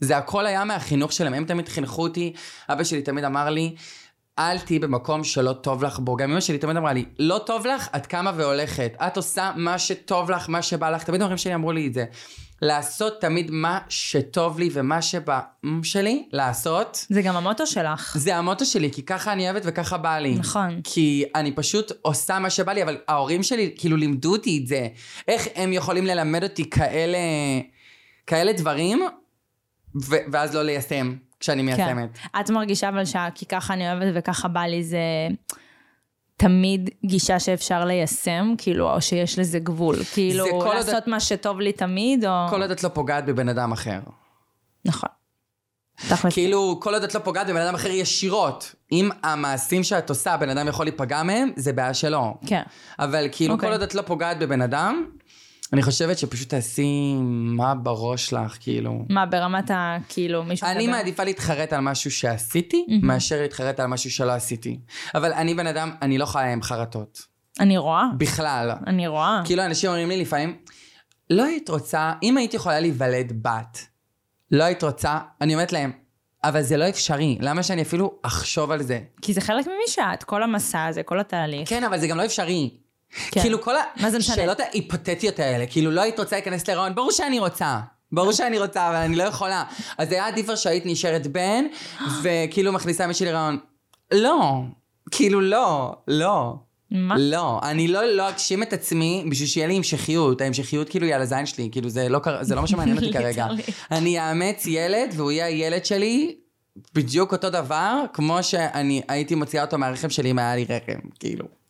[SPEAKER 1] זה הכל היה מהחינוך שלהם, הם תמיד חינכו אותי, אבא שלי תמיד אמר לי, אל תהיי במקום שלא טוב לך בו. גם אמא שלי תמיד אמרה לי, לא טוב לך, את קמה והולכת. את עושה מה שטוב לך, מה שבא לך. תמיד ההורים שלי אמרו לי את זה. לעשות תמיד מה שטוב לי ומה שבא שלי, לעשות.
[SPEAKER 2] זה גם המוטו שלך.
[SPEAKER 1] זה המוטו שלי, כי ככה אני אוהבת וככה בא לי.
[SPEAKER 2] נכון.
[SPEAKER 1] כי אני פשוט עושה מה שבא לי, אבל ההורים שלי כאילו לימדו אותי את זה. איך הם יכולים ללמד אותי כאלה, כאלה דברים, ו- ואז לא ליישם כשאני מיישמת.
[SPEAKER 2] כן. את מרגישה אבל ש"כי ככה אני אוהבת וככה בא לי" זה תמיד גישה שאפשר ליישם, כאילו, או שיש לזה גבול. כאילו, לעשות מה שטוב לי תמיד, או...
[SPEAKER 1] כל עוד את לא פוגעת בבן אדם אחר.
[SPEAKER 2] נכון.
[SPEAKER 1] כאילו, כל עוד את לא פוגעת בבן אדם אחר ישירות. אם המעשים שאת עושה, בן אדם יכול להיפגע מהם, זה בעיה שלו.
[SPEAKER 2] כן.
[SPEAKER 1] אבל כאילו,
[SPEAKER 2] אוקיי.
[SPEAKER 1] כל עוד את לא פוגעת בבן אדם, אני חושבת שפשוט תעשי מה בראש שלך, כאילו.
[SPEAKER 2] מה, ברמת ה... כאילו, מישהו...
[SPEAKER 1] אני
[SPEAKER 2] מדבר?
[SPEAKER 1] מעדיפה להתחרט על משהו שעשיתי,
[SPEAKER 2] מהמם.
[SPEAKER 1] מאשר להתחרט על משהו שלא עשיתי. אבל אני בן אדם, אני לא חיה עם חרטות.
[SPEAKER 2] אני רואה.
[SPEAKER 1] בכלל.
[SPEAKER 2] אני רואה.
[SPEAKER 1] כאילו, אנשים אומרים לי לפעמים, לא היית רוצה, אם היית יכולה להיוולד בת, לא היית רוצה, אני אומרת להם, אבל זה לא אפשרי, למה שאני אפילו אחשוב על זה?
[SPEAKER 2] כי זה חלק ממי שאת, כל המסע הזה, כל התהליך.
[SPEAKER 1] כן, אבל זה גם לא אפשרי.
[SPEAKER 2] כן.
[SPEAKER 1] כאילו, כל
[SPEAKER 2] מה זה משנה?
[SPEAKER 1] השאלות ההיפותטיות האלה, כאילו, לא היית רוצה להיכנס להיריון, ברור שאני רוצה. ברור שאני רוצה, אבל אני לא יכולה. אז היה עדיף שהיית נשארת בן, וכאילו מכניסה מישהי להיריון. לא. כאילו, לא. לא.
[SPEAKER 2] מה?
[SPEAKER 1] לא, אני לא, לא אגשים את עצמי בשביל שיהיה לי המשכיות. ההמשכיות כאילו היא על הזין שלי, כאילו זה לא, זה לא מה שמעניין אותי *laughs* כרגע. אני אאמץ ילד והוא יהיה הילד שלי בדיוק אותו דבר, כמו שאני הייתי מוציאה אותו מהרחם שלי אם היה לי רחם, כאילו.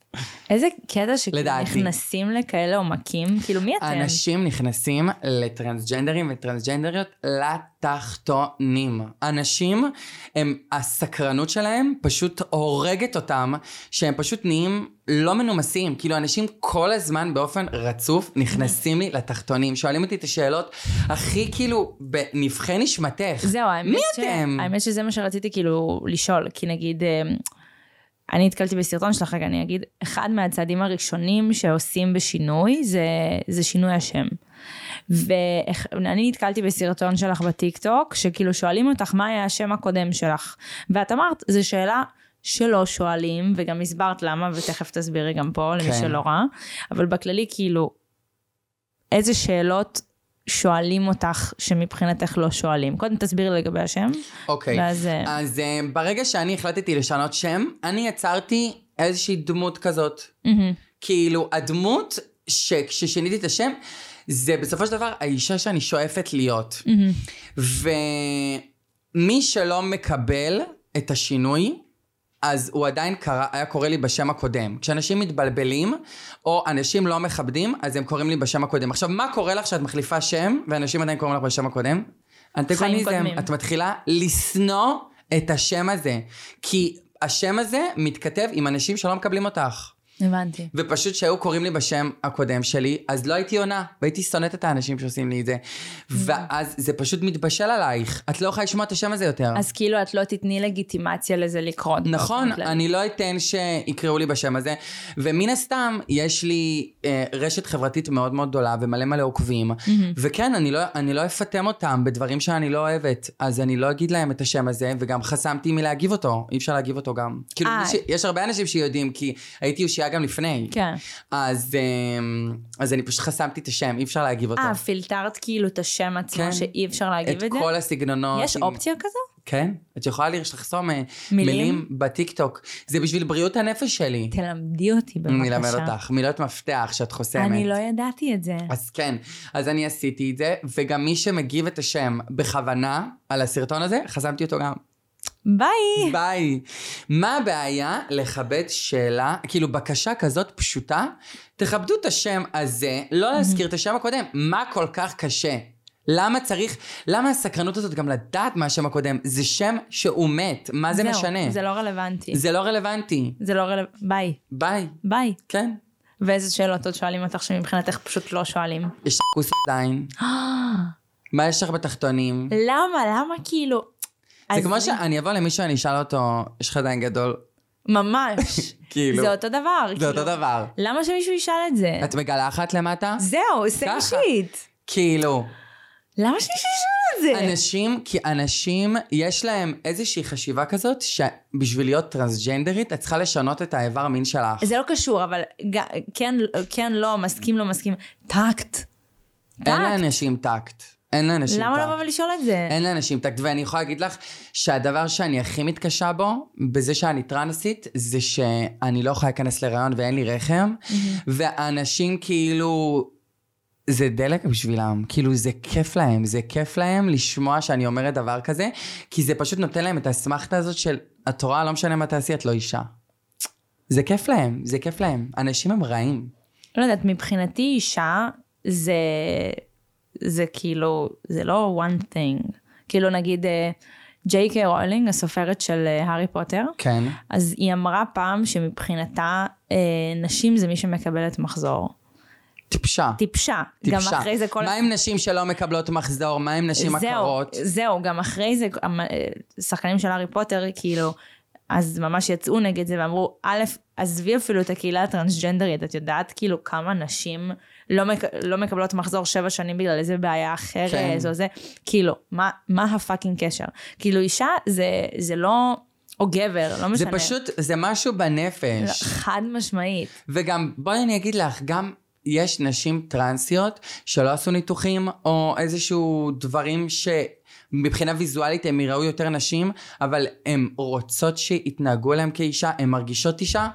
[SPEAKER 2] איזה קטע. שנכנסים לכאלה עומקים, כאילו מי אתם?
[SPEAKER 1] אנשים נכנסים לטרנסג'נדרים וטרנסג'נדריות לתחתונים. אנשים, הם, הסקרנות שלהם פשוט הורגת אותם, שהם פשוט נהיים לא מנומסים. כאילו, אנשים כל הזמן באופן רצוף נכנסים לי לתחתונים, שואלים אותי את השאלות הכי כאילו בנבחי נשמתך.
[SPEAKER 2] זהו, האמת
[SPEAKER 1] מי
[SPEAKER 2] ש...
[SPEAKER 1] אתם?
[SPEAKER 2] האמת שזה מה שרציתי כאילו לשאול, כי נגיד, אה, אני נתקלתי בסרטון שלך, רגע אני אגיד, אחד מהצעדים הראשונים שעושים בשינוי זה, זה שינוי השם. ואני נתקלתי בסרטון שלך בטיקטוק, שכאילו שואלים אותך מה היה השם הקודם שלך. ואת אמרת, זו שאלה שלא שואלים, וגם הסברת למה, ותכף תסבירי גם פה, למי
[SPEAKER 1] כן.
[SPEAKER 2] שלא ראה, אבל בכללי, כאילו, איזה שאלות שואלים אותך שמבחינתך לא שואלים? קודם תסבירי לגבי השם,
[SPEAKER 1] אוקיי.
[SPEAKER 2] ואז... אה,
[SPEAKER 1] אז אה, ברגע שאני החלטתי לשנות שם, אני יצרתי איזושהי דמות כזאת.
[SPEAKER 2] מהמם.
[SPEAKER 1] כאילו, הדמות שכששיניתי את השם, זה בסופו של דבר האישה שאני שואפת להיות.
[SPEAKER 2] מהמם.
[SPEAKER 1] ומי שלא מקבל את השינוי, אז הוא עדיין קרא, היה קורא לי בשם הקודם. כשאנשים מתבלבלים, או אנשים לא מכבדים, אז הם קוראים לי בשם הקודם. עכשיו, מה קורה לך כשאת מחליפה שם, ואנשים עדיין קוראים לך בשם הקודם? אנטגוניזם. את מתחילה לשנוא את השם הזה. כי השם הזה מתכתב עם אנשים שלא מקבלים אותך.
[SPEAKER 2] הבנתי.
[SPEAKER 1] ופשוט שהיו קוראים לי בשם הקודם שלי, אז לא הייתי עונה, והייתי שונאת את האנשים שעושים לי את זה. ואז זה פשוט מתבשל עלייך, את לא יכולה לשמוע את השם הזה יותר.
[SPEAKER 2] אז כאילו את לא תתני לגיטימציה לזה לקרות.
[SPEAKER 1] נכון. אני לא אתן שיקראו לי בשם הזה, ומן הסתם יש לי אה, רשת חברתית מאוד מאוד גדולה ומלא מלא עוקבים, וכן, אני לא, אני לא אפטם אותם בדברים שאני לא אוהבת, אז אני לא אגיד להם את השם הזה, וגם חסמתי מלהגיב אותו, אי אפשר להגיב אותו גם. כאילו,
[SPEAKER 2] אה.
[SPEAKER 1] מי ש... יש הרבה אנשים שיודעים, כי הייתי אושייה גם לפני.
[SPEAKER 2] כן.
[SPEAKER 1] אז, אמ, אז אני פשוט חסמתי את השם, אי אפשר להגיב אותו.
[SPEAKER 2] אה, פילטרת כאילו את השם עצמו
[SPEAKER 1] כן.
[SPEAKER 2] שאי אפשר להגיב
[SPEAKER 1] את
[SPEAKER 2] את זה?
[SPEAKER 1] כל הסגנונות.
[SPEAKER 2] יש
[SPEAKER 1] עם-
[SPEAKER 2] אופציה כזו?
[SPEAKER 1] כן, את יכולה לחסום אה,
[SPEAKER 2] מילים?
[SPEAKER 1] מילים בטיקטוק. זה בשביל בריאות הנפש שלי.
[SPEAKER 2] תלמדי אותי בבקשה.
[SPEAKER 1] אני אלמד אותך, מילות מפתח שאת חוסמת.
[SPEAKER 2] אני לא ידעתי את זה.
[SPEAKER 1] אז כן, אז אני עשיתי את זה, וגם מי שמגיב את השם בכוונה על הסרטון הזה, חסמתי אותו גם.
[SPEAKER 2] ביי.
[SPEAKER 1] ביי. מה הבעיה לכבד שאלה, כאילו בקשה כזאת פשוטה, תכבדו את השם הזה, לא להזכיר את השם הקודם. מה כל כך קשה? למה צריך, למה הסקרנות הזאת גם לדעת מה השם הקודם? זה שם שהוא מת, מה זה
[SPEAKER 2] זהו,
[SPEAKER 1] משנה?
[SPEAKER 2] זה לא רלוונטי.
[SPEAKER 1] זה לא רלוונטי.
[SPEAKER 2] זה לא רלוונטי. ביי.
[SPEAKER 1] ביי.
[SPEAKER 2] ביי.
[SPEAKER 1] כן.
[SPEAKER 2] ואיזה שאלות עוד שואלים אותך שמבחינתך פשוט לא שואלים?
[SPEAKER 1] יש לך כוס עדיין. *gasps* מה יש לך בתחתונים?
[SPEAKER 2] למה? למה כאילו?
[SPEAKER 1] זה כמו שאני אבוא למישהו, אני אשאל אותו, יש לך עדיין גדול?
[SPEAKER 2] ממש. *laughs*
[SPEAKER 1] כאילו.
[SPEAKER 2] זה אותו דבר.
[SPEAKER 1] זה
[SPEAKER 2] כאילו.
[SPEAKER 1] אותו דבר.
[SPEAKER 2] למה שמישהו ישאל את זה?
[SPEAKER 1] את מגלחת למטה?
[SPEAKER 2] זהו, זה
[SPEAKER 1] ככה.
[SPEAKER 2] אישית.
[SPEAKER 1] כאילו.
[SPEAKER 2] למה שמישהו ישאל את זה?
[SPEAKER 1] אנשים, כי אנשים, יש להם איזושהי חשיבה כזאת, שבשביל להיות טרנסג'נדרית, את צריכה לשנות את האיבר מין שלך.
[SPEAKER 2] זה לא קשור, אבל ג- כן, כן, לא, מסכים, לא מסכים. טקט.
[SPEAKER 1] אין. לאנשים טקט. אין לאנשים
[SPEAKER 2] למה
[SPEAKER 1] טקט.
[SPEAKER 2] לא לבוא ולשאול את זה?
[SPEAKER 1] אין לאנשים טקט, ואני יכולה להגיד לך שהדבר שאני הכי מתקשה בו, בזה שאני טרנסית, זה שאני לא יכולה להיכנס להיריון ואין לי רחם, ואנשים כאילו... זה דלק בשבילם, כאילו זה כיף להם, זה כיף להם לשמוע שאני אומרת דבר כזה, כי זה פשוט נותן להם את האסמכתה הזאת של, את רואה, לא משנה מה תעשי, את לא אישה. זה כיף להם, זה כיף להם. אנשים הם רעים.
[SPEAKER 2] לא יודעת, מבחינתי אישה זה, זה כאילו, זה לא one thing. כאילו נגיד אה, ג'יי קיי רולינג, הסופרת של אה, הארי פוטר,
[SPEAKER 1] כן.
[SPEAKER 2] אז היא אמרה פעם שמבחינתה אה, נשים זה מי שמקבלת מחזור.
[SPEAKER 1] טיפשה.
[SPEAKER 2] טיפשה. גם
[SPEAKER 1] טיפשה.
[SPEAKER 2] אחרי זה כל...
[SPEAKER 1] מה עם נשים שלא מקבלות מחזור? מה עם נשים
[SPEAKER 2] זהו,
[SPEAKER 1] עקרות?
[SPEAKER 2] זהו, גם אחרי זה, אה, שחקנים של הארי פוטר, כאילו, אז ממש יצאו נגד זה ואמרו, א', עזבי אפילו את הקהילה הטרנסג'נדרית, את יודעת כאילו כמה נשים לא, מק... לא מקבלות מחזור שבע שנים בגלל איזה בעיה אחרת,
[SPEAKER 1] כן.
[SPEAKER 2] או זה, כאילו, מה, מה הפאקינג קשר? כאילו אישה זה, זה לא, או גבר, לא משנה.
[SPEAKER 1] זה פשוט, זה משהו בנפש.
[SPEAKER 2] חד משמעית.
[SPEAKER 1] וגם, בואי אני אגיד לך, גם יש נשים טרנסיות שלא עשו ניתוחים, או איזשהו דברים שמבחינה ויזואלית הם יראו יותר נשים, אבל הן רוצות שיתנהגו אליהן כאישה, הן מרגישות אישה,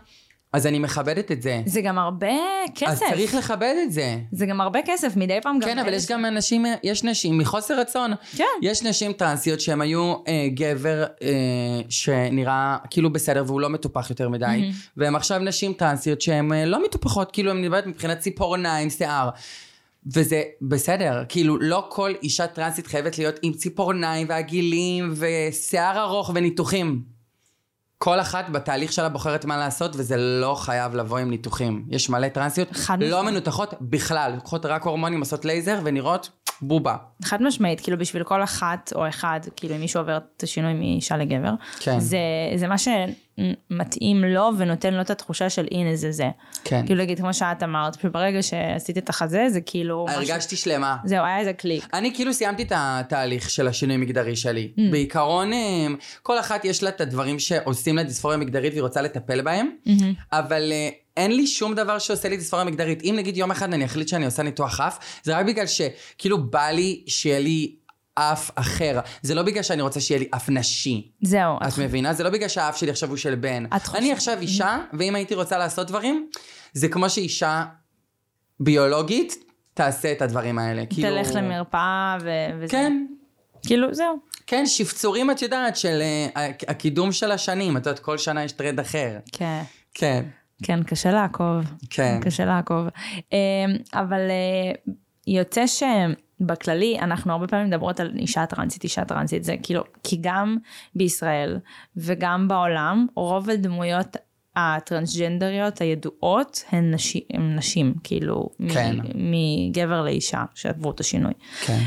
[SPEAKER 1] אז אני מכבדת את זה.
[SPEAKER 2] זה גם הרבה כסף.
[SPEAKER 1] אז צריך לכבד את זה.
[SPEAKER 2] זה גם הרבה כסף, מדי פעם גם...
[SPEAKER 1] כן, אבל יש גם אנשים, יש נשים מחוסר רצון.
[SPEAKER 2] כן.
[SPEAKER 1] יש נשים טרנסיות שהן היו אה, גבר אה, שנראה כאילו בסדר והוא לא מטופח יותר מדי, והן עכשיו נשים טרנסיות שהן אה, לא מטופחות, כאילו הן מדברת מבחינת ציפורניים, שיער. וזה בסדר, כאילו לא כל אישה טרנסית חייבת להיות עם ציפורניים ועגילים ושיער ארוך וניתוחים. כל אחת בתהליך שלה בוחרת מה לעשות, וזה לא חייב לבוא עם ניתוחים. יש מלא טרנסיות
[SPEAKER 2] חד
[SPEAKER 1] לא. מנותחות בכלל, לוקחות רק הורמונים, עושות לייזר ונראות בובה.
[SPEAKER 2] חד משמעית, כאילו בשביל כל אחת או אחד, כאילו אם מישהו עובר את השינוי מאישה לגבר,
[SPEAKER 1] כן.
[SPEAKER 2] זה, זה מה שמתאים לו ונותן לו את התחושה של הנה זה זה.
[SPEAKER 1] כן.
[SPEAKER 2] כאילו נגיד כמו שאת אמרת, שברגע שעשית את החזה זה כאילו... משהו-
[SPEAKER 1] הרגשתי שלמה.
[SPEAKER 2] זהו, היה איזה קליק.
[SPEAKER 1] אני כאילו סיימתי את התהליך של השינוי מגדרי שלי.
[SPEAKER 2] Mm.
[SPEAKER 1] בעיקרון, אה, כל אחת יש לה את הדברים שעושים לה דיספוריה מגדרית והיא רוצה לטפל בהם, אבל אה, אין לי שום דבר שעושה לי דיספוריה מגדרית. אם נגיד יום אחד אני אחליט שאני עושה ניתוח אף, זה רק בגלל שכאילו בא לי שיהיה לי אף אחר. זה לא בגלל שאני רוצה שיהיה לי אף נשי.
[SPEAKER 2] זהו,
[SPEAKER 1] את מבינה? זה לא בגלל שהאף שלי עכשיו הוא של בן.
[SPEAKER 2] את חושבת-
[SPEAKER 1] אני עכשיו אישה, ואם הייתי רוצה לעשות דברים, זה כמו שאישה ביולוגית תעשה את הדברים האלה. כאילו-
[SPEAKER 2] תלך למרפאה ו... וזה.
[SPEAKER 1] כן,
[SPEAKER 2] כאילו, זהו.
[SPEAKER 1] כן, שפצורים את יודעת של אה, הקידום של השנים, את יודעת, כל שנה יש טרנד אחר.
[SPEAKER 2] כן.
[SPEAKER 1] כן,
[SPEAKER 2] כן, קשה לעקוב.
[SPEAKER 1] כן.
[SPEAKER 2] קשה לעקוב. אמ, אבל אה, יוצא שבכללי, אנחנו הרבה פעמים מדברות על אישה טרנסית, אישה טרנסית, זה כאילו, כי גם בישראל וגם בעולם, רוב הדמויות הטרנסג'נדריות הידועות הן נשים, הן נשים כאילו,
[SPEAKER 1] כן.
[SPEAKER 2] מגבר לאישה שעברו את השינוי.
[SPEAKER 1] כן.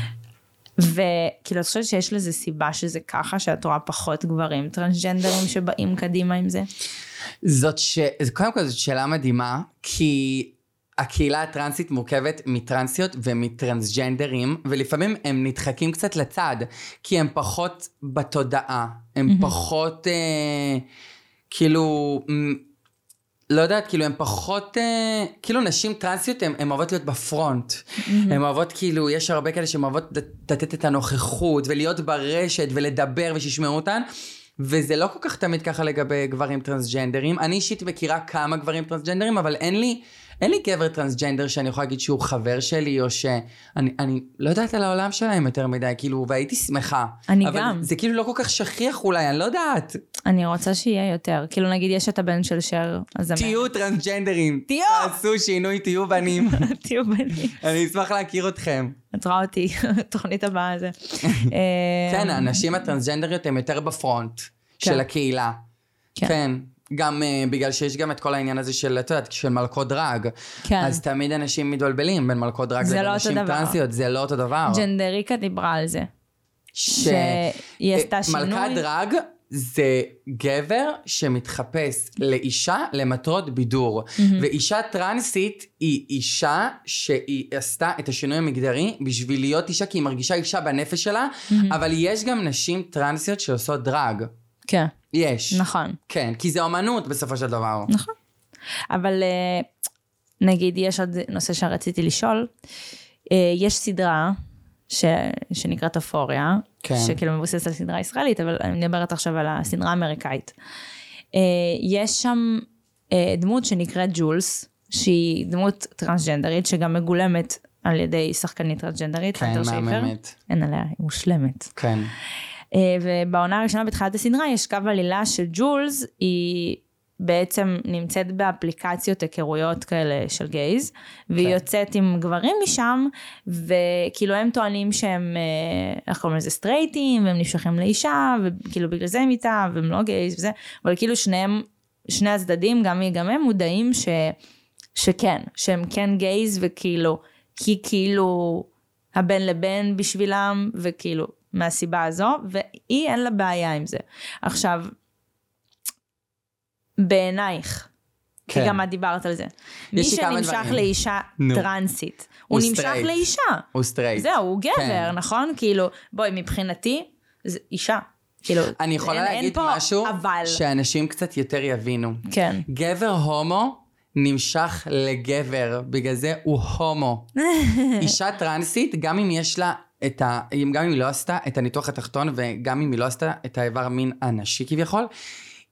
[SPEAKER 2] וכאילו, את חושבת שיש לזה סיבה שזה ככה, שאת רואה פחות גברים טרנסג'נדרים שבאים קדימה עם זה?
[SPEAKER 1] זאת ש... קודם כל זאת שאלה מדהימה, כי הקהילה הטרנסית מורכבת מטרנסיות ומטרנסג'נדרים, ולפעמים הם נדחקים קצת לצד, כי הם פחות בתודעה, הם פחות אה, כאילו... לא יודעת, כאילו הם פחות, אה, כאילו נשים טרנסיות הן אוהבות להיות בפרונט. הן אוהבות כאילו, יש הרבה כאלה שהן אוהבות לת- לתת את הנוכחות ולהיות ברשת ולדבר ושישמעו אותן. וזה לא כל כך תמיד ככה לגבי גברים טרנסג'נדרים. אני אישית מכירה כמה גברים טרנסג'נדרים, אבל אין לי, אין לי גבר טרנסג'נדר שאני יכולה להגיד שהוא חבר שלי, או שאני אני לא יודעת על העולם שלהם יותר מדי, כאילו, והייתי שמחה.
[SPEAKER 2] אני
[SPEAKER 1] אבל
[SPEAKER 2] גם.
[SPEAKER 1] זה כאילו לא כל כך שכיח אולי, אני לא יודעת.
[SPEAKER 2] אני רוצה שיהיה יותר. כאילו, נגיד, יש את הבן של שר, אז...
[SPEAKER 1] תהיו טרנסג'נדרים.
[SPEAKER 2] תהיו!
[SPEAKER 1] תעשו שינוי, תהיו בנים. *laughs*
[SPEAKER 2] תהיו בנים.
[SPEAKER 1] אני אשמח להכיר אתכם.
[SPEAKER 2] את רואה אותי, *laughs* תוכנית הבאה זה. *laughs*
[SPEAKER 1] כן,
[SPEAKER 2] אה,
[SPEAKER 1] הנשים הטרנסג'נדריות הן יותר בפרונט של הקהילה.
[SPEAKER 2] כן.
[SPEAKER 1] גם uh, בגלל שיש גם את כל העניין הזה של, את יודעת, של מלכות דרג.
[SPEAKER 2] כן.
[SPEAKER 1] אז תמיד אנשים מתבלבלים בין מלכות דרג לבין
[SPEAKER 2] לא
[SPEAKER 1] נשים. טרנסיות, זה לא אותו דבר.
[SPEAKER 2] ג'נדריקה דיברה על זה.
[SPEAKER 1] ש...
[SPEAKER 2] שהיא עשתה
[SPEAKER 1] אה,
[SPEAKER 2] שינוי.
[SPEAKER 1] מלכת דרג זה גבר שמתחפש לאישה למטרות בידור. ואישה טרנסית היא אישה שהיא עשתה את השינוי המגדרי בשביל להיות אישה, כי היא מרגישה אישה בנפש שלה, אבל יש גם נשים טרנסיות שעושות דרג.
[SPEAKER 2] כן,
[SPEAKER 1] יש.
[SPEAKER 2] נכון.
[SPEAKER 1] כן, כי זה אומנות בסופו של דבר.
[SPEAKER 2] נכון. אבל אה, נגיד, יש עוד נושא שרציתי לשאול. אה, יש סדרה ש... שנקראת אפוריה,
[SPEAKER 1] כן.
[SPEAKER 2] שכאילו מבוססת על סדרה ישראלית, אבל אני מדברת עכשיו על הסדרה האמריקאית. אה, יש שם דמות שנקראת ג'ולס, שהיא דמות טרנסג'נדרית, שגם מגולמת על ידי שחקנית טרנסג'נדרית,
[SPEAKER 1] כן. מהממת.
[SPEAKER 2] אין עליה, היא מושלמת.
[SPEAKER 1] כן.
[SPEAKER 2] אה, ובעונה הראשונה בתחילת הסדרה יש קו עלילה של ג'ולס, היא בעצם נמצאת באפליקציות היכרויות כאלה של גייז, והיא
[SPEAKER 1] כן.
[SPEAKER 2] יוצאת עם גברים משם, וכאילו הם טוענים שהם, אה, איך קוראים לזה, סטרייטים, והם נמשכים לאישה, וכאילו בגלל זה הם איתה, והם לא גייז וזה, אבל כאילו שניהם, שני הצדדים, גם היא גם הם מודעים ש, שכן, שהם כן גייז, וכאילו, היא כאילו הבן לבן בשבילם, וכאילו, מהסיבה הזו, והיא אין לה בעיה עם זה. עכשיו, בעינייך, כי
[SPEAKER 1] כן.
[SPEAKER 2] גם את דיברת על זה. מי שנמשך
[SPEAKER 1] דברים.
[SPEAKER 2] לאישה
[SPEAKER 1] נו.
[SPEAKER 2] טרנסית, הוא
[SPEAKER 1] הוא
[SPEAKER 2] נמשך
[SPEAKER 1] סטרייט.
[SPEAKER 2] לאישה.
[SPEAKER 1] הוא סטרייט.
[SPEAKER 2] זהו, הוא גבר,
[SPEAKER 1] כן.
[SPEAKER 2] נכון? כאילו, בואי, מבחינתי, זה אישה. כאילו,
[SPEAKER 1] אני יכולה
[SPEAKER 2] אין- אין
[SPEAKER 1] להגיד
[SPEAKER 2] פה
[SPEAKER 1] משהו
[SPEAKER 2] אבל.
[SPEAKER 1] שאנשים קצת יותר יבינו.
[SPEAKER 2] כן.
[SPEAKER 1] גבר הומו נמשך לגבר, בגלל זה הוא הומו. *laughs* אישה טרנסית, גם אם יש לה את ה... גם אם היא לא עשתה את הניתוח התחתון, וגם אם היא לא עשתה את האיבר מין הנשי כביכול,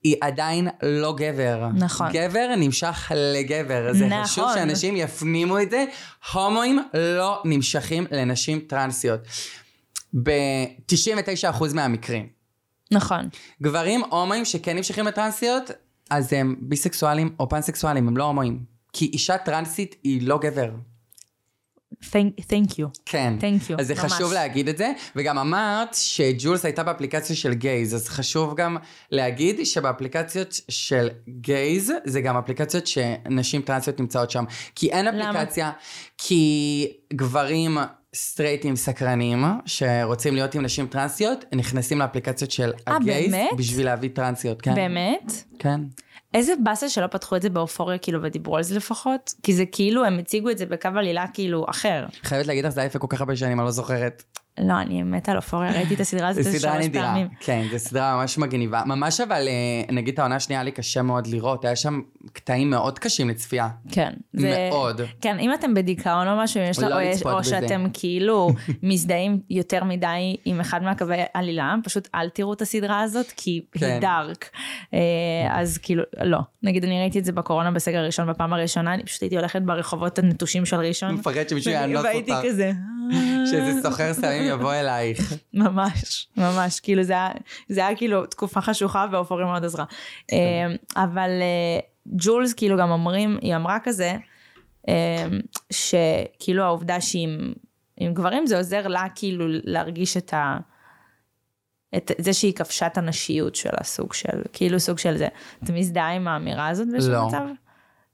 [SPEAKER 1] היא עדיין לא גבר.
[SPEAKER 2] נכון.
[SPEAKER 1] גבר נמשך לגבר. זה
[SPEAKER 2] נכון.
[SPEAKER 1] חשוב שאנשים יפנימו את זה. הומואים לא נמשכים לנשים טרנסיות. ב-99% מהמקרים.
[SPEAKER 2] נכון.
[SPEAKER 1] גברים הומואים שכן נמשכים לטרנסיות, אז הם ביסקסואלים או פנסקסואלים, הם לא הומואים. כי אישה טרנסית היא לא גבר.
[SPEAKER 2] Thank, thank you.
[SPEAKER 1] כן.
[SPEAKER 2] Thank you,
[SPEAKER 1] אז זה
[SPEAKER 2] ממש.
[SPEAKER 1] חשוב להגיד את זה, וגם אמרת שג'ולס הייתה באפליקציה של גייז, אז חשוב גם להגיד שבאפליקציות של גייז, זה גם אפליקציות שנשים טרנסיות נמצאות שם. כי אין
[SPEAKER 2] למה?
[SPEAKER 1] אפליקציה, כי גברים סטרייטים סקרנים שרוצים להיות עם נשים טרנסיות, נכנסים לאפליקציות של
[SPEAKER 2] אה, באמת?
[SPEAKER 1] בשביל להביא טרנסיות, כן.
[SPEAKER 2] באמת?
[SPEAKER 1] כן.
[SPEAKER 2] איזה באסה שלא פתחו את זה באופוריה כאילו ודיברו על זה לפחות, כי זה כאילו הם הציגו את זה בקו עלילה כאילו אחר.
[SPEAKER 1] חייבת להגיד לך, זה היה כל כך הרבה שנים, אני לא זוכרת.
[SPEAKER 2] לא, אני מתה על אופוריה, ראיתי את הסדרה הזאת שלוש
[SPEAKER 1] נדירה.
[SPEAKER 2] פעמים.
[SPEAKER 1] כן, זו סדרה ממש מגניבה. ממש אבל, אה, נגיד העונה השנייה לי קשה מאוד לראות, היה שם קטעים מאוד קשים לצפייה.
[SPEAKER 2] כן. זה-
[SPEAKER 1] מאוד.
[SPEAKER 2] כן, אם אתם בדיכאון או משהו, יש
[SPEAKER 1] לא
[SPEAKER 2] או יש- או. שאתם כאילו *laughs* מזדהים יותר מדי עם אחד מהקווי עלילה, פשוט אל תראו את הסדרה הזאת, כי
[SPEAKER 1] כן.
[SPEAKER 2] היא דארק. אה, אז כאילו, לא. נגיד, אני ראיתי את זה בקורונה בסגר הראשון בפעם הראשונה, אני פשוט הייתי הולכת ברחובות הנטושים של ראשון.
[SPEAKER 1] מפחד שמישהו
[SPEAKER 2] והייתי
[SPEAKER 1] אותך.
[SPEAKER 2] כזה... *laughs*
[SPEAKER 1] שאיזה סוחר סמים יבוא אלייך.
[SPEAKER 2] ממש, ממש, כאילו זה היה, זה היה כאילו תקופה חשוכה ואופורים מאוד עזרה.
[SPEAKER 1] כן.
[SPEAKER 2] אה, אבל אה, ג'ולס כאילו גם אומרים, היא אמרה כזה, אה, שכאילו העובדה שהיא עם, עם גברים זה עוזר לה כאילו להרגיש את ה... את זה שהיא כבשה את הנשיות שלה, סוג של, כאילו סוג של זה. את מזדהה עם האמירה הזאת באיזשהו
[SPEAKER 1] לא.
[SPEAKER 2] מצב?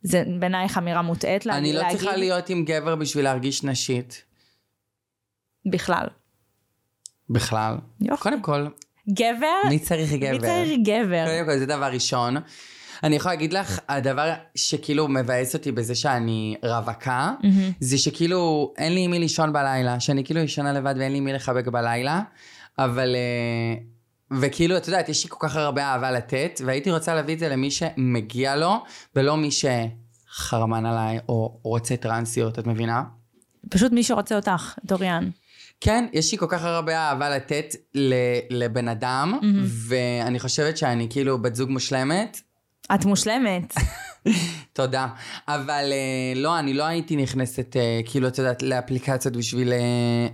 [SPEAKER 2] זה בעינייך אמירה מוטעית להגיד?
[SPEAKER 1] אני לא
[SPEAKER 2] להגיד
[SPEAKER 1] צריכה להיות עם גבר בשביל להרגיש נשית.
[SPEAKER 2] בכלל.
[SPEAKER 1] בכלל.
[SPEAKER 2] יופי.
[SPEAKER 1] קודם כל,
[SPEAKER 2] גבר?
[SPEAKER 1] מי צריך גבר?
[SPEAKER 2] מי צריך גבר?
[SPEAKER 1] קודם כל, זה דבר ראשון. אני יכולה להגיד לך, הדבר שכאילו מבאס אותי בזה שאני רווקה,
[SPEAKER 2] מהמם.
[SPEAKER 1] זה שכאילו אין לי עם מי לישון בלילה, שאני כאילו ישנה לבד ואין לי מי לחבק בלילה, אבל... אה, וכאילו, את יודעת, יש לי כל כך הרבה אהבה לתת, והייתי רוצה להביא את זה למי שמגיע לו, ולא מי שחרמן עליי, או רוצה טרנסיות, את מבינה?
[SPEAKER 2] פשוט מי שרוצה אותך, דוריאן.
[SPEAKER 1] כן, יש לי כל כך הרבה אהבה לתת לבן אדם, ואני חושבת שאני כאילו בת זוג מושלמת.
[SPEAKER 2] את מושלמת. *laughs*
[SPEAKER 1] תודה. אבל אה, לא, אני לא הייתי נכנסת, אה, כאילו, את יודעת, לאפליקציות בשביל אה,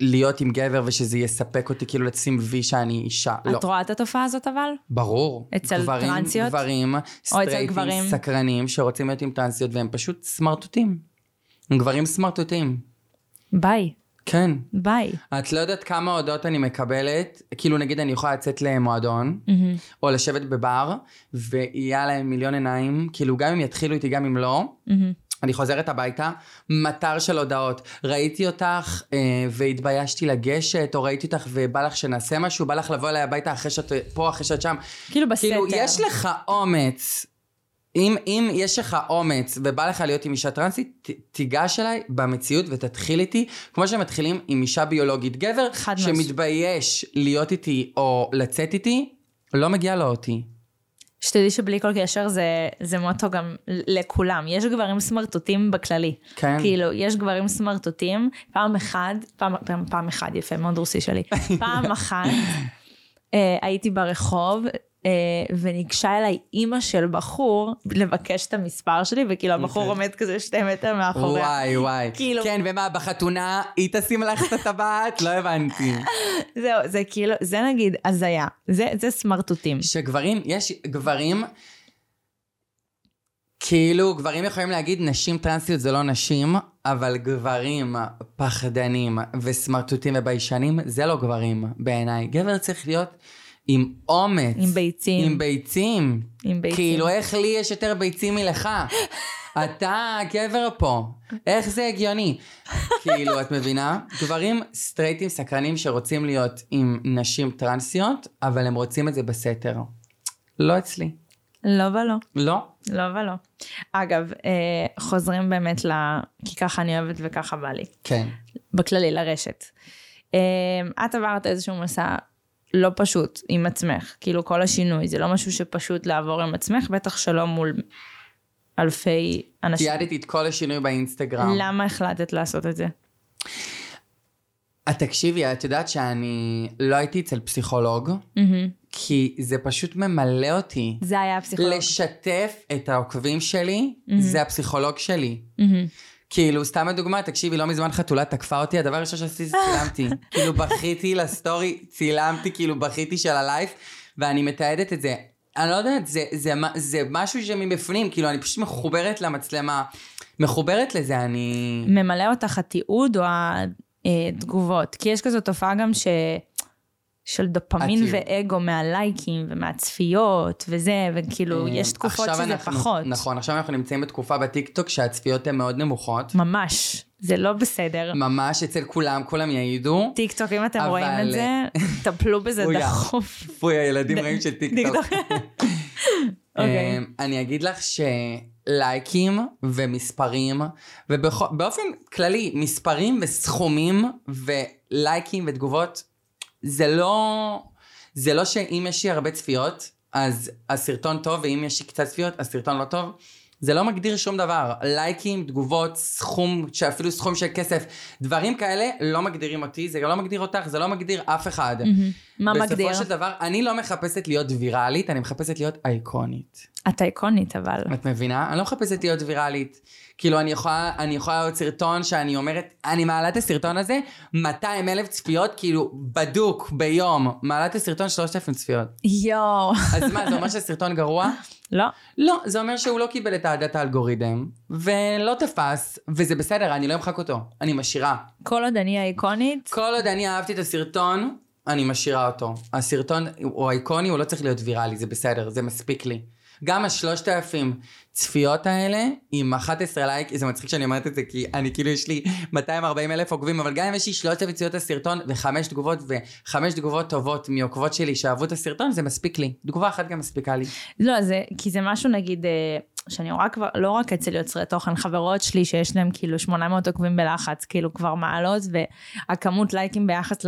[SPEAKER 1] להיות עם גבר ושזה יספק אותי, כאילו, לשים וי שאני אישה. לא.
[SPEAKER 2] את רואה את התופעה הזאת אבל?
[SPEAKER 1] ברור.
[SPEAKER 2] אצל
[SPEAKER 1] גברים,
[SPEAKER 2] טרנסיות?
[SPEAKER 1] גברים, סטרייטים? סקרנים, שרוצים להיות עם טרנסיות, והם פשוט סמרטוטים. הם גברים סמרטוטים.
[SPEAKER 2] ביי.
[SPEAKER 1] כן.
[SPEAKER 2] ביי.
[SPEAKER 1] את לא יודעת כמה הודעות אני מקבלת, כאילו נגיד אני יכולה לצאת למועדון,
[SPEAKER 2] מהמם.
[SPEAKER 1] או לשבת בבר, ויהיה להם מיליון עיניים, כאילו גם אם יתחילו איתי, גם אם לא,
[SPEAKER 2] מהמם.
[SPEAKER 1] אני חוזרת הביתה, מטר של הודעות. ראיתי אותך אה, והתביישתי לגשת, או ראיתי אותך ובא לך שנעשה משהו, בא לך לבוא אליי הביתה אחרי שאת פה, אחרי שאת שם.
[SPEAKER 2] כאילו בסתר.
[SPEAKER 1] כאילו, יש לך אומץ. אם, אם יש לך אומץ ובא לך להיות עם אישה טרנסית, ת, תיגש אליי במציאות ותתחיל איתי, כמו שמתחילים עם אישה ביולוגית. גבר. שמתבייש להיות איתי או לצאת איתי, לא מגיע לו אותי.
[SPEAKER 2] שתדעי שבלי כל קשר זה, זה מוטו גם לכולם. יש גברים סמרטוטים בכללי.
[SPEAKER 1] כן.
[SPEAKER 2] כאילו, יש גברים סמרטוטים, פעם אחד, פעם, פעם, פעם אחד, יפה, מאוד רוסי שלי. *laughs* פעם אחת אה, הייתי ברחוב, וניגשה אליי אימא של בחור לבקש את המספר שלי, וכאילו הבחור
[SPEAKER 1] אוקיי.
[SPEAKER 2] עומד כזה שתי מטר מאחוריה.
[SPEAKER 1] וואי וואי.
[SPEAKER 2] כאילו-
[SPEAKER 1] כן, ומה, בחתונה היא תשים לך את הטבעת? לא הבנתי. *laughs*
[SPEAKER 2] זהו, זה כאילו, זה נגיד הזיה. זה, זה סמרטוטים.
[SPEAKER 1] שגברים, יש גברים, כאילו גברים יכולים להגיד נשים טרנסיות זה לא נשים, אבל גברים פחדנים וסמרטוטים וביישנים זה לא גברים בעיניי. גבר צריך להיות עם אומץ.
[SPEAKER 2] עם ביצים.
[SPEAKER 1] עם ביצים.
[SPEAKER 2] עם ביצים.
[SPEAKER 1] כאילו איך לי יש יותר ביצים מלך? אתה גבר פה, איך זה הגיוני? כאילו, את מבינה? גברים סטרייטים סקרנים שרוצים להיות עם נשים טרנסיות, אבל הם רוצים את זה בסתר. לא אצלי.
[SPEAKER 2] לא ולא.
[SPEAKER 1] לא.
[SPEAKER 2] לא ולא. אגב, אה, חוזרים באמת ל... כי ככה אני אוהבת וככה בא לי.
[SPEAKER 1] כן.
[SPEAKER 2] בכללי, לרשת. אה, את עברת איזשהו מסע לא פשוט עם עצמך, כאילו כל השינוי, זה לא משהו שפשוט לעבור עם עצמך, בטח שלא מול אלפי אנשים.
[SPEAKER 1] תיעדתי את כל השינוי באינסטגרם.
[SPEAKER 2] למה החלטת לעשות את זה?
[SPEAKER 1] את תקשיבי, את יודעת שאני לא הייתי אצל פסיכולוג,
[SPEAKER 2] מהמם.
[SPEAKER 1] כי זה פשוט ממלא אותי.
[SPEAKER 2] זה היה הפסיכולוג.
[SPEAKER 1] לשתף את העוקבים שלי, זה הפסיכולוג שלי.
[SPEAKER 2] מהמם.
[SPEAKER 1] כאילו, סתם לדוגמה, תקשיבי, לא מזמן חתולה תקפה אותי, הדבר הראשון שעשיתי זה צילמתי. *laughs* כאילו, בכיתי לסטורי, צילמתי, כאילו, בכיתי של הלייף, ואני מתעדת את זה. אני לא יודעת, זה, זה, מה- זה משהו שמבפנים, כאילו, אני פשוט מחוברת למצלמה. מחוברת לזה, אני...
[SPEAKER 2] ממלא אותך התיעוד או התגובות? כי יש כזו תופעה גם ש... של דופמין
[SPEAKER 1] התיעוד.
[SPEAKER 2] ואגו מהלייקים ומהצפיות וזה, וכאילו, יש תקופות שזה
[SPEAKER 1] אנחנו-
[SPEAKER 2] פחות.
[SPEAKER 1] נכון, עכשיו אנחנו נמצאים בתקופה בטיקטוק שהצפיות הן מאוד נמוכות.
[SPEAKER 2] ממש. זה לא בסדר.
[SPEAKER 1] ממש אצל כולם, כולם יעידו.
[SPEAKER 2] טיק טוק, אם אתם
[SPEAKER 1] אבל-
[SPEAKER 2] רואים את זה, טפלו בזה דחוף.
[SPEAKER 1] פוי, הילדים רעים של טיק
[SPEAKER 2] טיק
[SPEAKER 1] טוק.
[SPEAKER 2] טוק. *laughs* אוקיי.
[SPEAKER 1] אמ, אני אגיד לך שלייקים ומספרים, ובאופן כללי, מספרים וסכומים ולייקים ותגובות, זה לא, זה לא שאם יש לי הרבה צפיות, אז הסרטון טוב, ואם יש לי קצת צפיות, הסרטון לא טוב. זה לא מגדיר שום דבר. לייקים, תגובות, סכום, שאפילו סכום של כסף, דברים כאלה לא מגדירים אותי, זה לא מגדיר אותך, זה לא מגדיר אף אחד.
[SPEAKER 2] מה מגדיר?
[SPEAKER 1] בסופו של דבר, אני לא מחפשת להיות ויראלית, אני מחפשת להיות אייקונית.
[SPEAKER 2] את אייקונית אבל.
[SPEAKER 1] את מבינה? אני לא מחפשת להיות ויראלית. כאילו, אני יכולה, אני יכולה להיות סרטון שאני אומרת, אני מעלה את הסרטון הזה, 200 אלף צפיות, כאילו, בדוק, ביום. מעלה את הסרטון 3,000 צפיות.
[SPEAKER 2] יואו.
[SPEAKER 1] אז מה, זה אומר שהסרטון גרוע? *laughs*
[SPEAKER 2] לא.
[SPEAKER 1] לא, זה אומר שהוא לא קיבל את אהדת האלגוריתם, ולא תפס, וזה בסדר, אני לא אמחק אותו. אני משאירה.
[SPEAKER 2] כל עוד אני האיקונית,
[SPEAKER 1] כל עוד אני אהבתי את הסרטון, אני משאירה אותו. הסרטון הוא אייקוני, הוא לא צריך להיות ויראלי, זה בסדר, זה מספיק לי. גם השלושת אלפים צפיות האלה, עם 11 לייק, זה מצחיק שאני אומרת את זה, כי אני כאילו יש לי 240 אלף עוקבים, אבל גם אם יש לי 3,000 צפיות לסרטון, וחמש תגובות, וחמש תגובות טובות מעוקבות שלי שאהבו את הסרטון, זה מספיק לי. תגובה אחת גם מספיקה לי.
[SPEAKER 2] לא, זה, כי זה משהו נגיד, אה, שאני רואה כבר, לא רק אצל יוצרי תוכן, חברות שלי שיש להם כאילו 800 עוקבים בלחץ, כאילו כבר מעלות, והכמות לייקים ביחס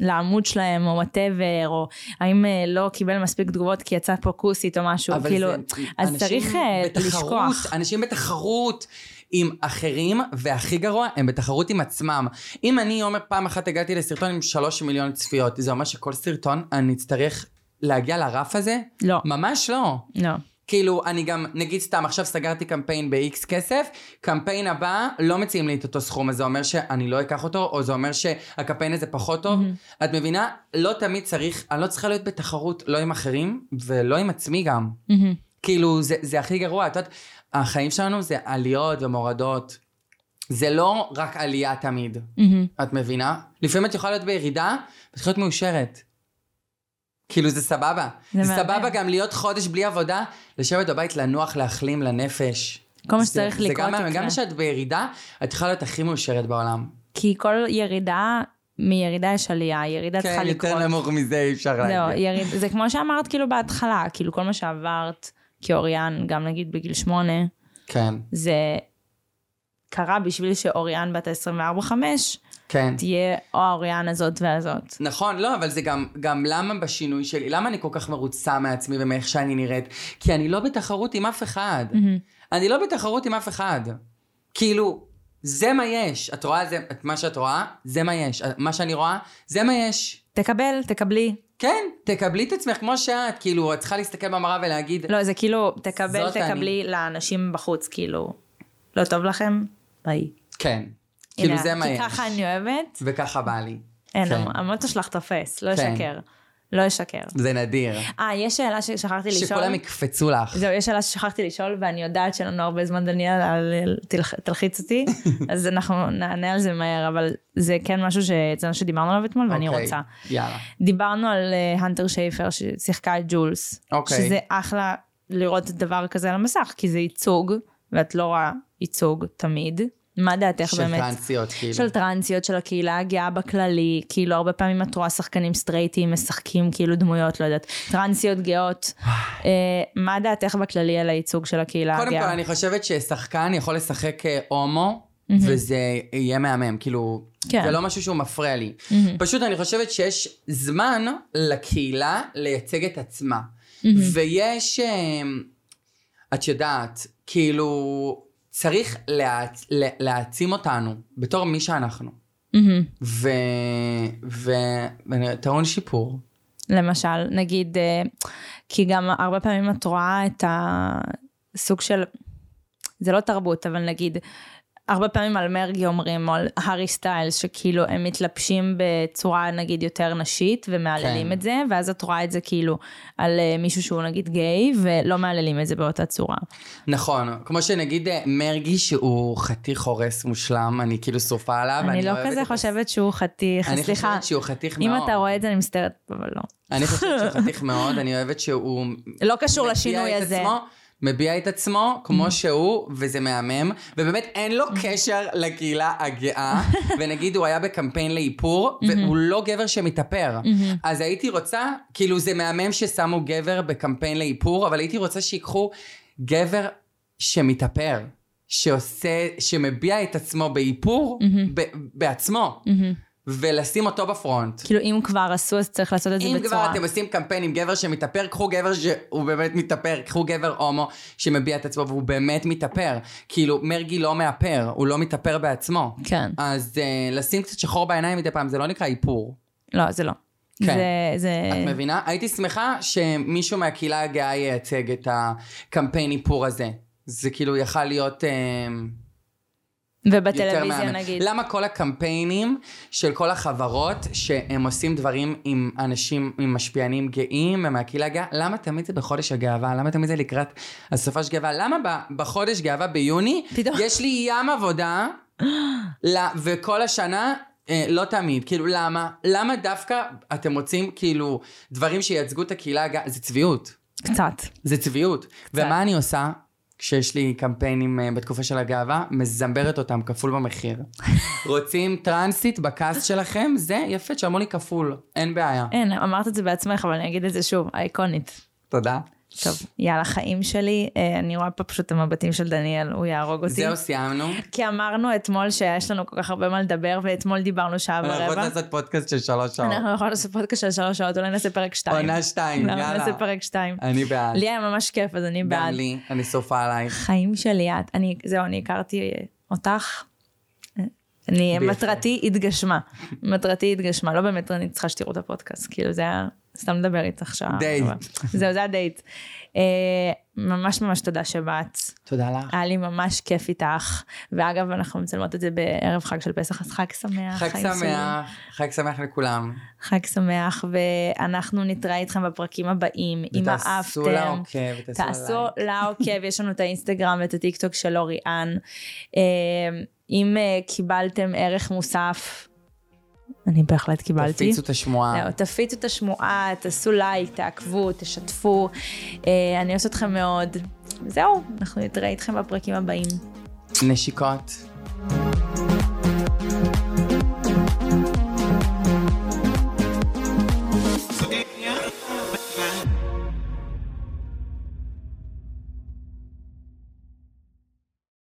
[SPEAKER 2] לעמוד שלהם, או whatever, או האם אה, לא קיבל מספיק תגובות כי יצא פה כוסית או משהו, כאילו,
[SPEAKER 1] זה,
[SPEAKER 2] אז צריך אה,
[SPEAKER 1] בתחרות,
[SPEAKER 2] לשכוח.
[SPEAKER 1] אנשים בתחרות עם אחרים, והכי גרוע, הם בתחרות עם עצמם. אם אני אומר פעם אחת הגעתי לסרטון עם שלוש מיליון צפיות, זה אומר שכל סרטון אני אצטרך להגיע לרף הזה?
[SPEAKER 2] לא,
[SPEAKER 1] ממש לא.
[SPEAKER 2] לא.
[SPEAKER 1] כאילו, אני גם, נגיד סתם, עכשיו סגרתי קמפיין ב-X כסף, קמפיין הבא, לא מציעים לי את אותו סכום, אז זה אומר שאני לא אקח אותו, או זה אומר שהקמפיין הזה פחות טוב. את מבינה? לא תמיד צריך, אני לא צריכה להיות בתחרות לא עם אחרים, ולא עם עצמי גם.
[SPEAKER 2] מהמם.
[SPEAKER 1] כאילו, זה, זה הכי גרוע. את יודעת, החיים שלנו זה עליות ומורדות. זה לא רק עלייה תמיד,
[SPEAKER 2] מהמם.
[SPEAKER 1] את מבינה? לפעמים את יכולה להיות בירידה, ואת יכולה להיות מאושרת. כאילו, זה סבבה.
[SPEAKER 2] זה
[SPEAKER 1] זה. סבבה גם להיות חודש בלי עבודה, לשבת בבית, לנוח, להחלים לנפש.
[SPEAKER 2] כל מה שצריך
[SPEAKER 1] זה
[SPEAKER 2] לקרות
[SPEAKER 1] גם,
[SPEAKER 2] יקרה.
[SPEAKER 1] גם כשאת בירידה, את יכולה להיות הכי מאושרת בעולם.
[SPEAKER 2] כי כל ירידה, מירידה יש עלייה, ירידה צריכה
[SPEAKER 1] כן,
[SPEAKER 2] לקרות.
[SPEAKER 1] יותר נמוך מזה אי אפשר
[SPEAKER 2] זהו,
[SPEAKER 1] להגיד.
[SPEAKER 2] יריד, זה כמו שאמרת כאילו בהתחלה, כאילו כל מה שעברת כאוריאן, גם נגיד בגיל שמונה,
[SPEAKER 1] כן,
[SPEAKER 2] זה קרה בשביל שאוריאן בת ה-24-5
[SPEAKER 1] כן.
[SPEAKER 2] תהיה או האוריאן הזאת והזאת.
[SPEAKER 1] נכון, לא, אבל זה גם, גם למה בשינוי שלי, למה אני כל כך מרוצה מעצמי ומאיך שאני נראית? כי אני לא בתחרות עם אף אחד. אני לא בתחרות עם אף אחד. כאילו, זה מה יש. את רואה זה, את מה שאת רואה, זה מה יש. מה שאני רואה, זה מה יש.
[SPEAKER 2] תקבל, תקבלי.
[SPEAKER 1] כן, תקבלי את עצמך כמו שאת, כאילו, את צריכה להסתכל במראה ולהגיד,
[SPEAKER 2] לא, זה כאילו, תקבל,
[SPEAKER 1] זאת אני.
[SPEAKER 2] תקבלי לאנשים בחוץ, כאילו, לא טוב לכם? ביי.
[SPEAKER 1] כן. כאילו, זה מה
[SPEAKER 2] כי
[SPEAKER 1] יש.
[SPEAKER 2] ככה אני אוהבת.
[SPEAKER 1] וככה בא לי.
[SPEAKER 2] אין,
[SPEAKER 1] כן.
[SPEAKER 2] המוטו שלך תופס, לא
[SPEAKER 1] כן.
[SPEAKER 2] ישקר. לא ישקר.
[SPEAKER 1] זה נדיר.
[SPEAKER 2] אה, יש שאלה ששכחתי לשאול.
[SPEAKER 1] שכולם יקפצו לך.
[SPEAKER 2] זהו, יש שאלה ששכחתי לשאול, ואני יודעת שאין לנו הרבה זמן, דניאל, תלח- תלחיץ אותי, *laughs* אז אנחנו נענה על זה מהר, אבל זה כן משהו שאצלנו שדיברנו עליו אתמול, ואני
[SPEAKER 1] אוקיי,
[SPEAKER 2] רוצה.
[SPEAKER 1] יאללה.
[SPEAKER 2] דיברנו על אה, הנטר שייפר ששיחקה את ג'ולס,
[SPEAKER 1] אוקיי.
[SPEAKER 2] שזה אחלה לראות דבר כזה על המסך, כי זה ייצוג, ואת לא רואה ייצוג תמיד. מה דעתך
[SPEAKER 1] של
[SPEAKER 2] באמת?
[SPEAKER 1] טרנסיות, כאילו.
[SPEAKER 2] של טרנסיות, של הקהילה הגאה בכללי, כאילו הרבה פעמים את רואה שחקנים סטרייטים משחקים כאילו דמויות, לא יודעת, טרנסיות גאות. אה, מה דעתך בכללי על הייצוג של הקהילה
[SPEAKER 1] קודם
[SPEAKER 2] הגאה?
[SPEAKER 1] כל, אני חושבת ששחקן יכול לשחק אה, הומו, וזה יהיה מהמם, כאילו,
[SPEAKER 2] כן.
[SPEAKER 1] זה לא משהו שהוא מפריע לי. פשוט אני חושבת שיש זמן לקהילה לייצג את עצמה. ויש, אה, את יודעת, כאילו, צריך להעצ- לה- להעצים אותנו בתור מי שאנחנו.
[SPEAKER 2] מהמם.
[SPEAKER 1] ו... ו... וטעון שיפור.
[SPEAKER 2] למשל, נגיד, אה, כי גם הרבה פעמים את רואה את הסוג של, זה לא תרבות, אבל נגיד, הרבה פעמים על מרגי אומרים, או על הארי סטיילס, שכאילו הם מתלבשים בצורה נגיד יותר נשית ומהללים
[SPEAKER 1] כן.
[SPEAKER 2] את זה, ואז את רואה את זה כאילו על אה, מישהו שהוא נגיד גיי, ולא מהללים את זה באותה צורה.
[SPEAKER 1] נכון, כמו שנגיד אה, מרגי שהוא חתיך הורס מושלם, אני כאילו שרופה עליו.
[SPEAKER 2] אני לא
[SPEAKER 1] אוהבת
[SPEAKER 2] כזה
[SPEAKER 1] את
[SPEAKER 2] חושבת שהוא חתיך,
[SPEAKER 1] אני
[SPEAKER 2] סליחה,
[SPEAKER 1] חושבת שהוא חתיך
[SPEAKER 2] אם
[SPEAKER 1] מאוד.
[SPEAKER 2] אתה רואה את זה אני מסתרת, אבל לא.
[SPEAKER 1] אני חושבת שהוא *laughs* חתיך מאוד, אני אוהבת שהוא...
[SPEAKER 2] לא קשור לשינוי הזה.
[SPEAKER 1] עצמו. מביע את עצמו כמו שהוא, וזה מהמם, ובאמת אין לו קשר לקהילה הגאה, *laughs* ונגיד הוא היה בקמפיין לאיפור, והוא לא גבר שמתאפר. אז הייתי רוצה, כאילו זה מהמם ששמו גבר בקמפיין לאיפור, אבל הייתי רוצה שיקחו גבר שמתאפר, שעושה, שמביע את עצמו באיפור, ב- בעצמו. ולשים אותו בפרונט.
[SPEAKER 2] כאילו אם כבר עשו אז צריך לעשות את זה
[SPEAKER 1] אם
[SPEAKER 2] בצורה...
[SPEAKER 1] כבר אתם עושים קמפיין עם גבר שמתאפר, קחו גבר שהוא באמת מתאפר, קחו גבר הומו שמביע את עצמו והוא באמת מתאפר. כאילו, מרגי לא מאפר, הוא לא מתאפר בעצמו.
[SPEAKER 2] כן.
[SPEAKER 1] אז uh, לשים קצת שחור בעיניים מדי פעם, זה לא נקרא איפור.
[SPEAKER 2] לא, זה לא.
[SPEAKER 1] כן.
[SPEAKER 2] זה... זה...
[SPEAKER 1] את מבינה? הייתי שמחה שמישהו מהקהילה הגאה ייצג את הקמפיין איפור הזה. זה כאילו יכל להיות... Uh,
[SPEAKER 2] ובטלוויזיה. נגיד.
[SPEAKER 1] למה כל הקמפיינים של כל החברות שהם עושים דברים עם אנשים, עם משפיענים גאים ומהקהילה הגאה, למה תמיד זה בחודש הגאווה? למה תמיד זה לקראת הסופה של גאווה? למה בחודש גאווה ביוני,
[SPEAKER 2] פתאום.
[SPEAKER 1] יש לי ים עבודה, *gasps* ל- וכל השנה... אה, לא תמיד, כאילו למה? למה דווקא אתם רוצים כאילו דברים שייצגו את הקהילה הגאה? זה צביעות.
[SPEAKER 2] קצת.
[SPEAKER 1] זה צביעות. ומה אני עושה כשיש לי קמפיינים אה, בתקופה של הגאווה? מזמברת אותם כפול במחיר. *laughs* רוצים טרנסית בקאסט שלכם? זה יפה, תשלמו לי כפול, אין בעיה.
[SPEAKER 2] אין, אמרת את זה בעצמך, אבל אני אגיד את זה שוב, אייקונית.
[SPEAKER 1] תודה.
[SPEAKER 2] טוב, יאללה, חיים שלי, אה, אני רואה פה פשוט את המבטים של דניאל, הוא יהרוג אותי.
[SPEAKER 1] זהו, סיימנו.
[SPEAKER 2] כי אמרנו אתמול שיש לנו כל כך הרבה מה לדבר, ואתמול דיברנו שעה
[SPEAKER 1] אנחנו יכולים
[SPEAKER 2] ורבע.
[SPEAKER 1] לעשות פודקאסט של שלוש שעות.
[SPEAKER 2] אנחנו יכולים לעשות פודקאסט של שלוש שעות, אולי נעשה פרק שתיים.
[SPEAKER 1] עונה שתיים, יאללה.
[SPEAKER 2] נעשה פרק שתיים.
[SPEAKER 1] אני בעד.
[SPEAKER 2] לי היה ממש כיף, אז אני
[SPEAKER 1] גם
[SPEAKER 2] בעד.
[SPEAKER 1] לי, אני סופה עלייך.
[SPEAKER 2] חיים שלי, את, אני, זהו, אני הכרתי אותך. אני. מטרתי התגשמה. מטרתי התגשמה, לא באמת אני צריכה שתראו את הפודקאסט, כאילו זה היה סתם לדבר איתך שעה.
[SPEAKER 1] דייט.
[SPEAKER 2] זהו, זה הדייט. אה, ממש ממש תודה שבאת.
[SPEAKER 1] תודה לך.
[SPEAKER 2] היה לי ממש כיף איתך. ואגב, אנחנו מצלמות את זה בערב חג של פסח, אז חג שמח.
[SPEAKER 1] חג. שמח, חג שמח לכולם.
[SPEAKER 2] חג שמח, ואנחנו נתראה איתכם בפרקים הבאים, אם אהבתם.
[SPEAKER 1] ותעשו לה
[SPEAKER 2] תעשו
[SPEAKER 1] לייק.
[SPEAKER 2] לעקוב, יש לנו את האינסטגרם ואת הטיקטוק של אוריאן. אם אה, קיבלתם ערך מוסף, אני בהחלט קיבלתי.
[SPEAKER 1] תפיצו את השמועה.
[SPEAKER 2] זהו, תפיצו את השמועה, תעשו לייק, תעקבו, תשתפו. אה, אני אוהבת אתכם מאוד. זהו, אנחנו נתראה איתכם בפרקים הבאים.
[SPEAKER 1] נשיקות.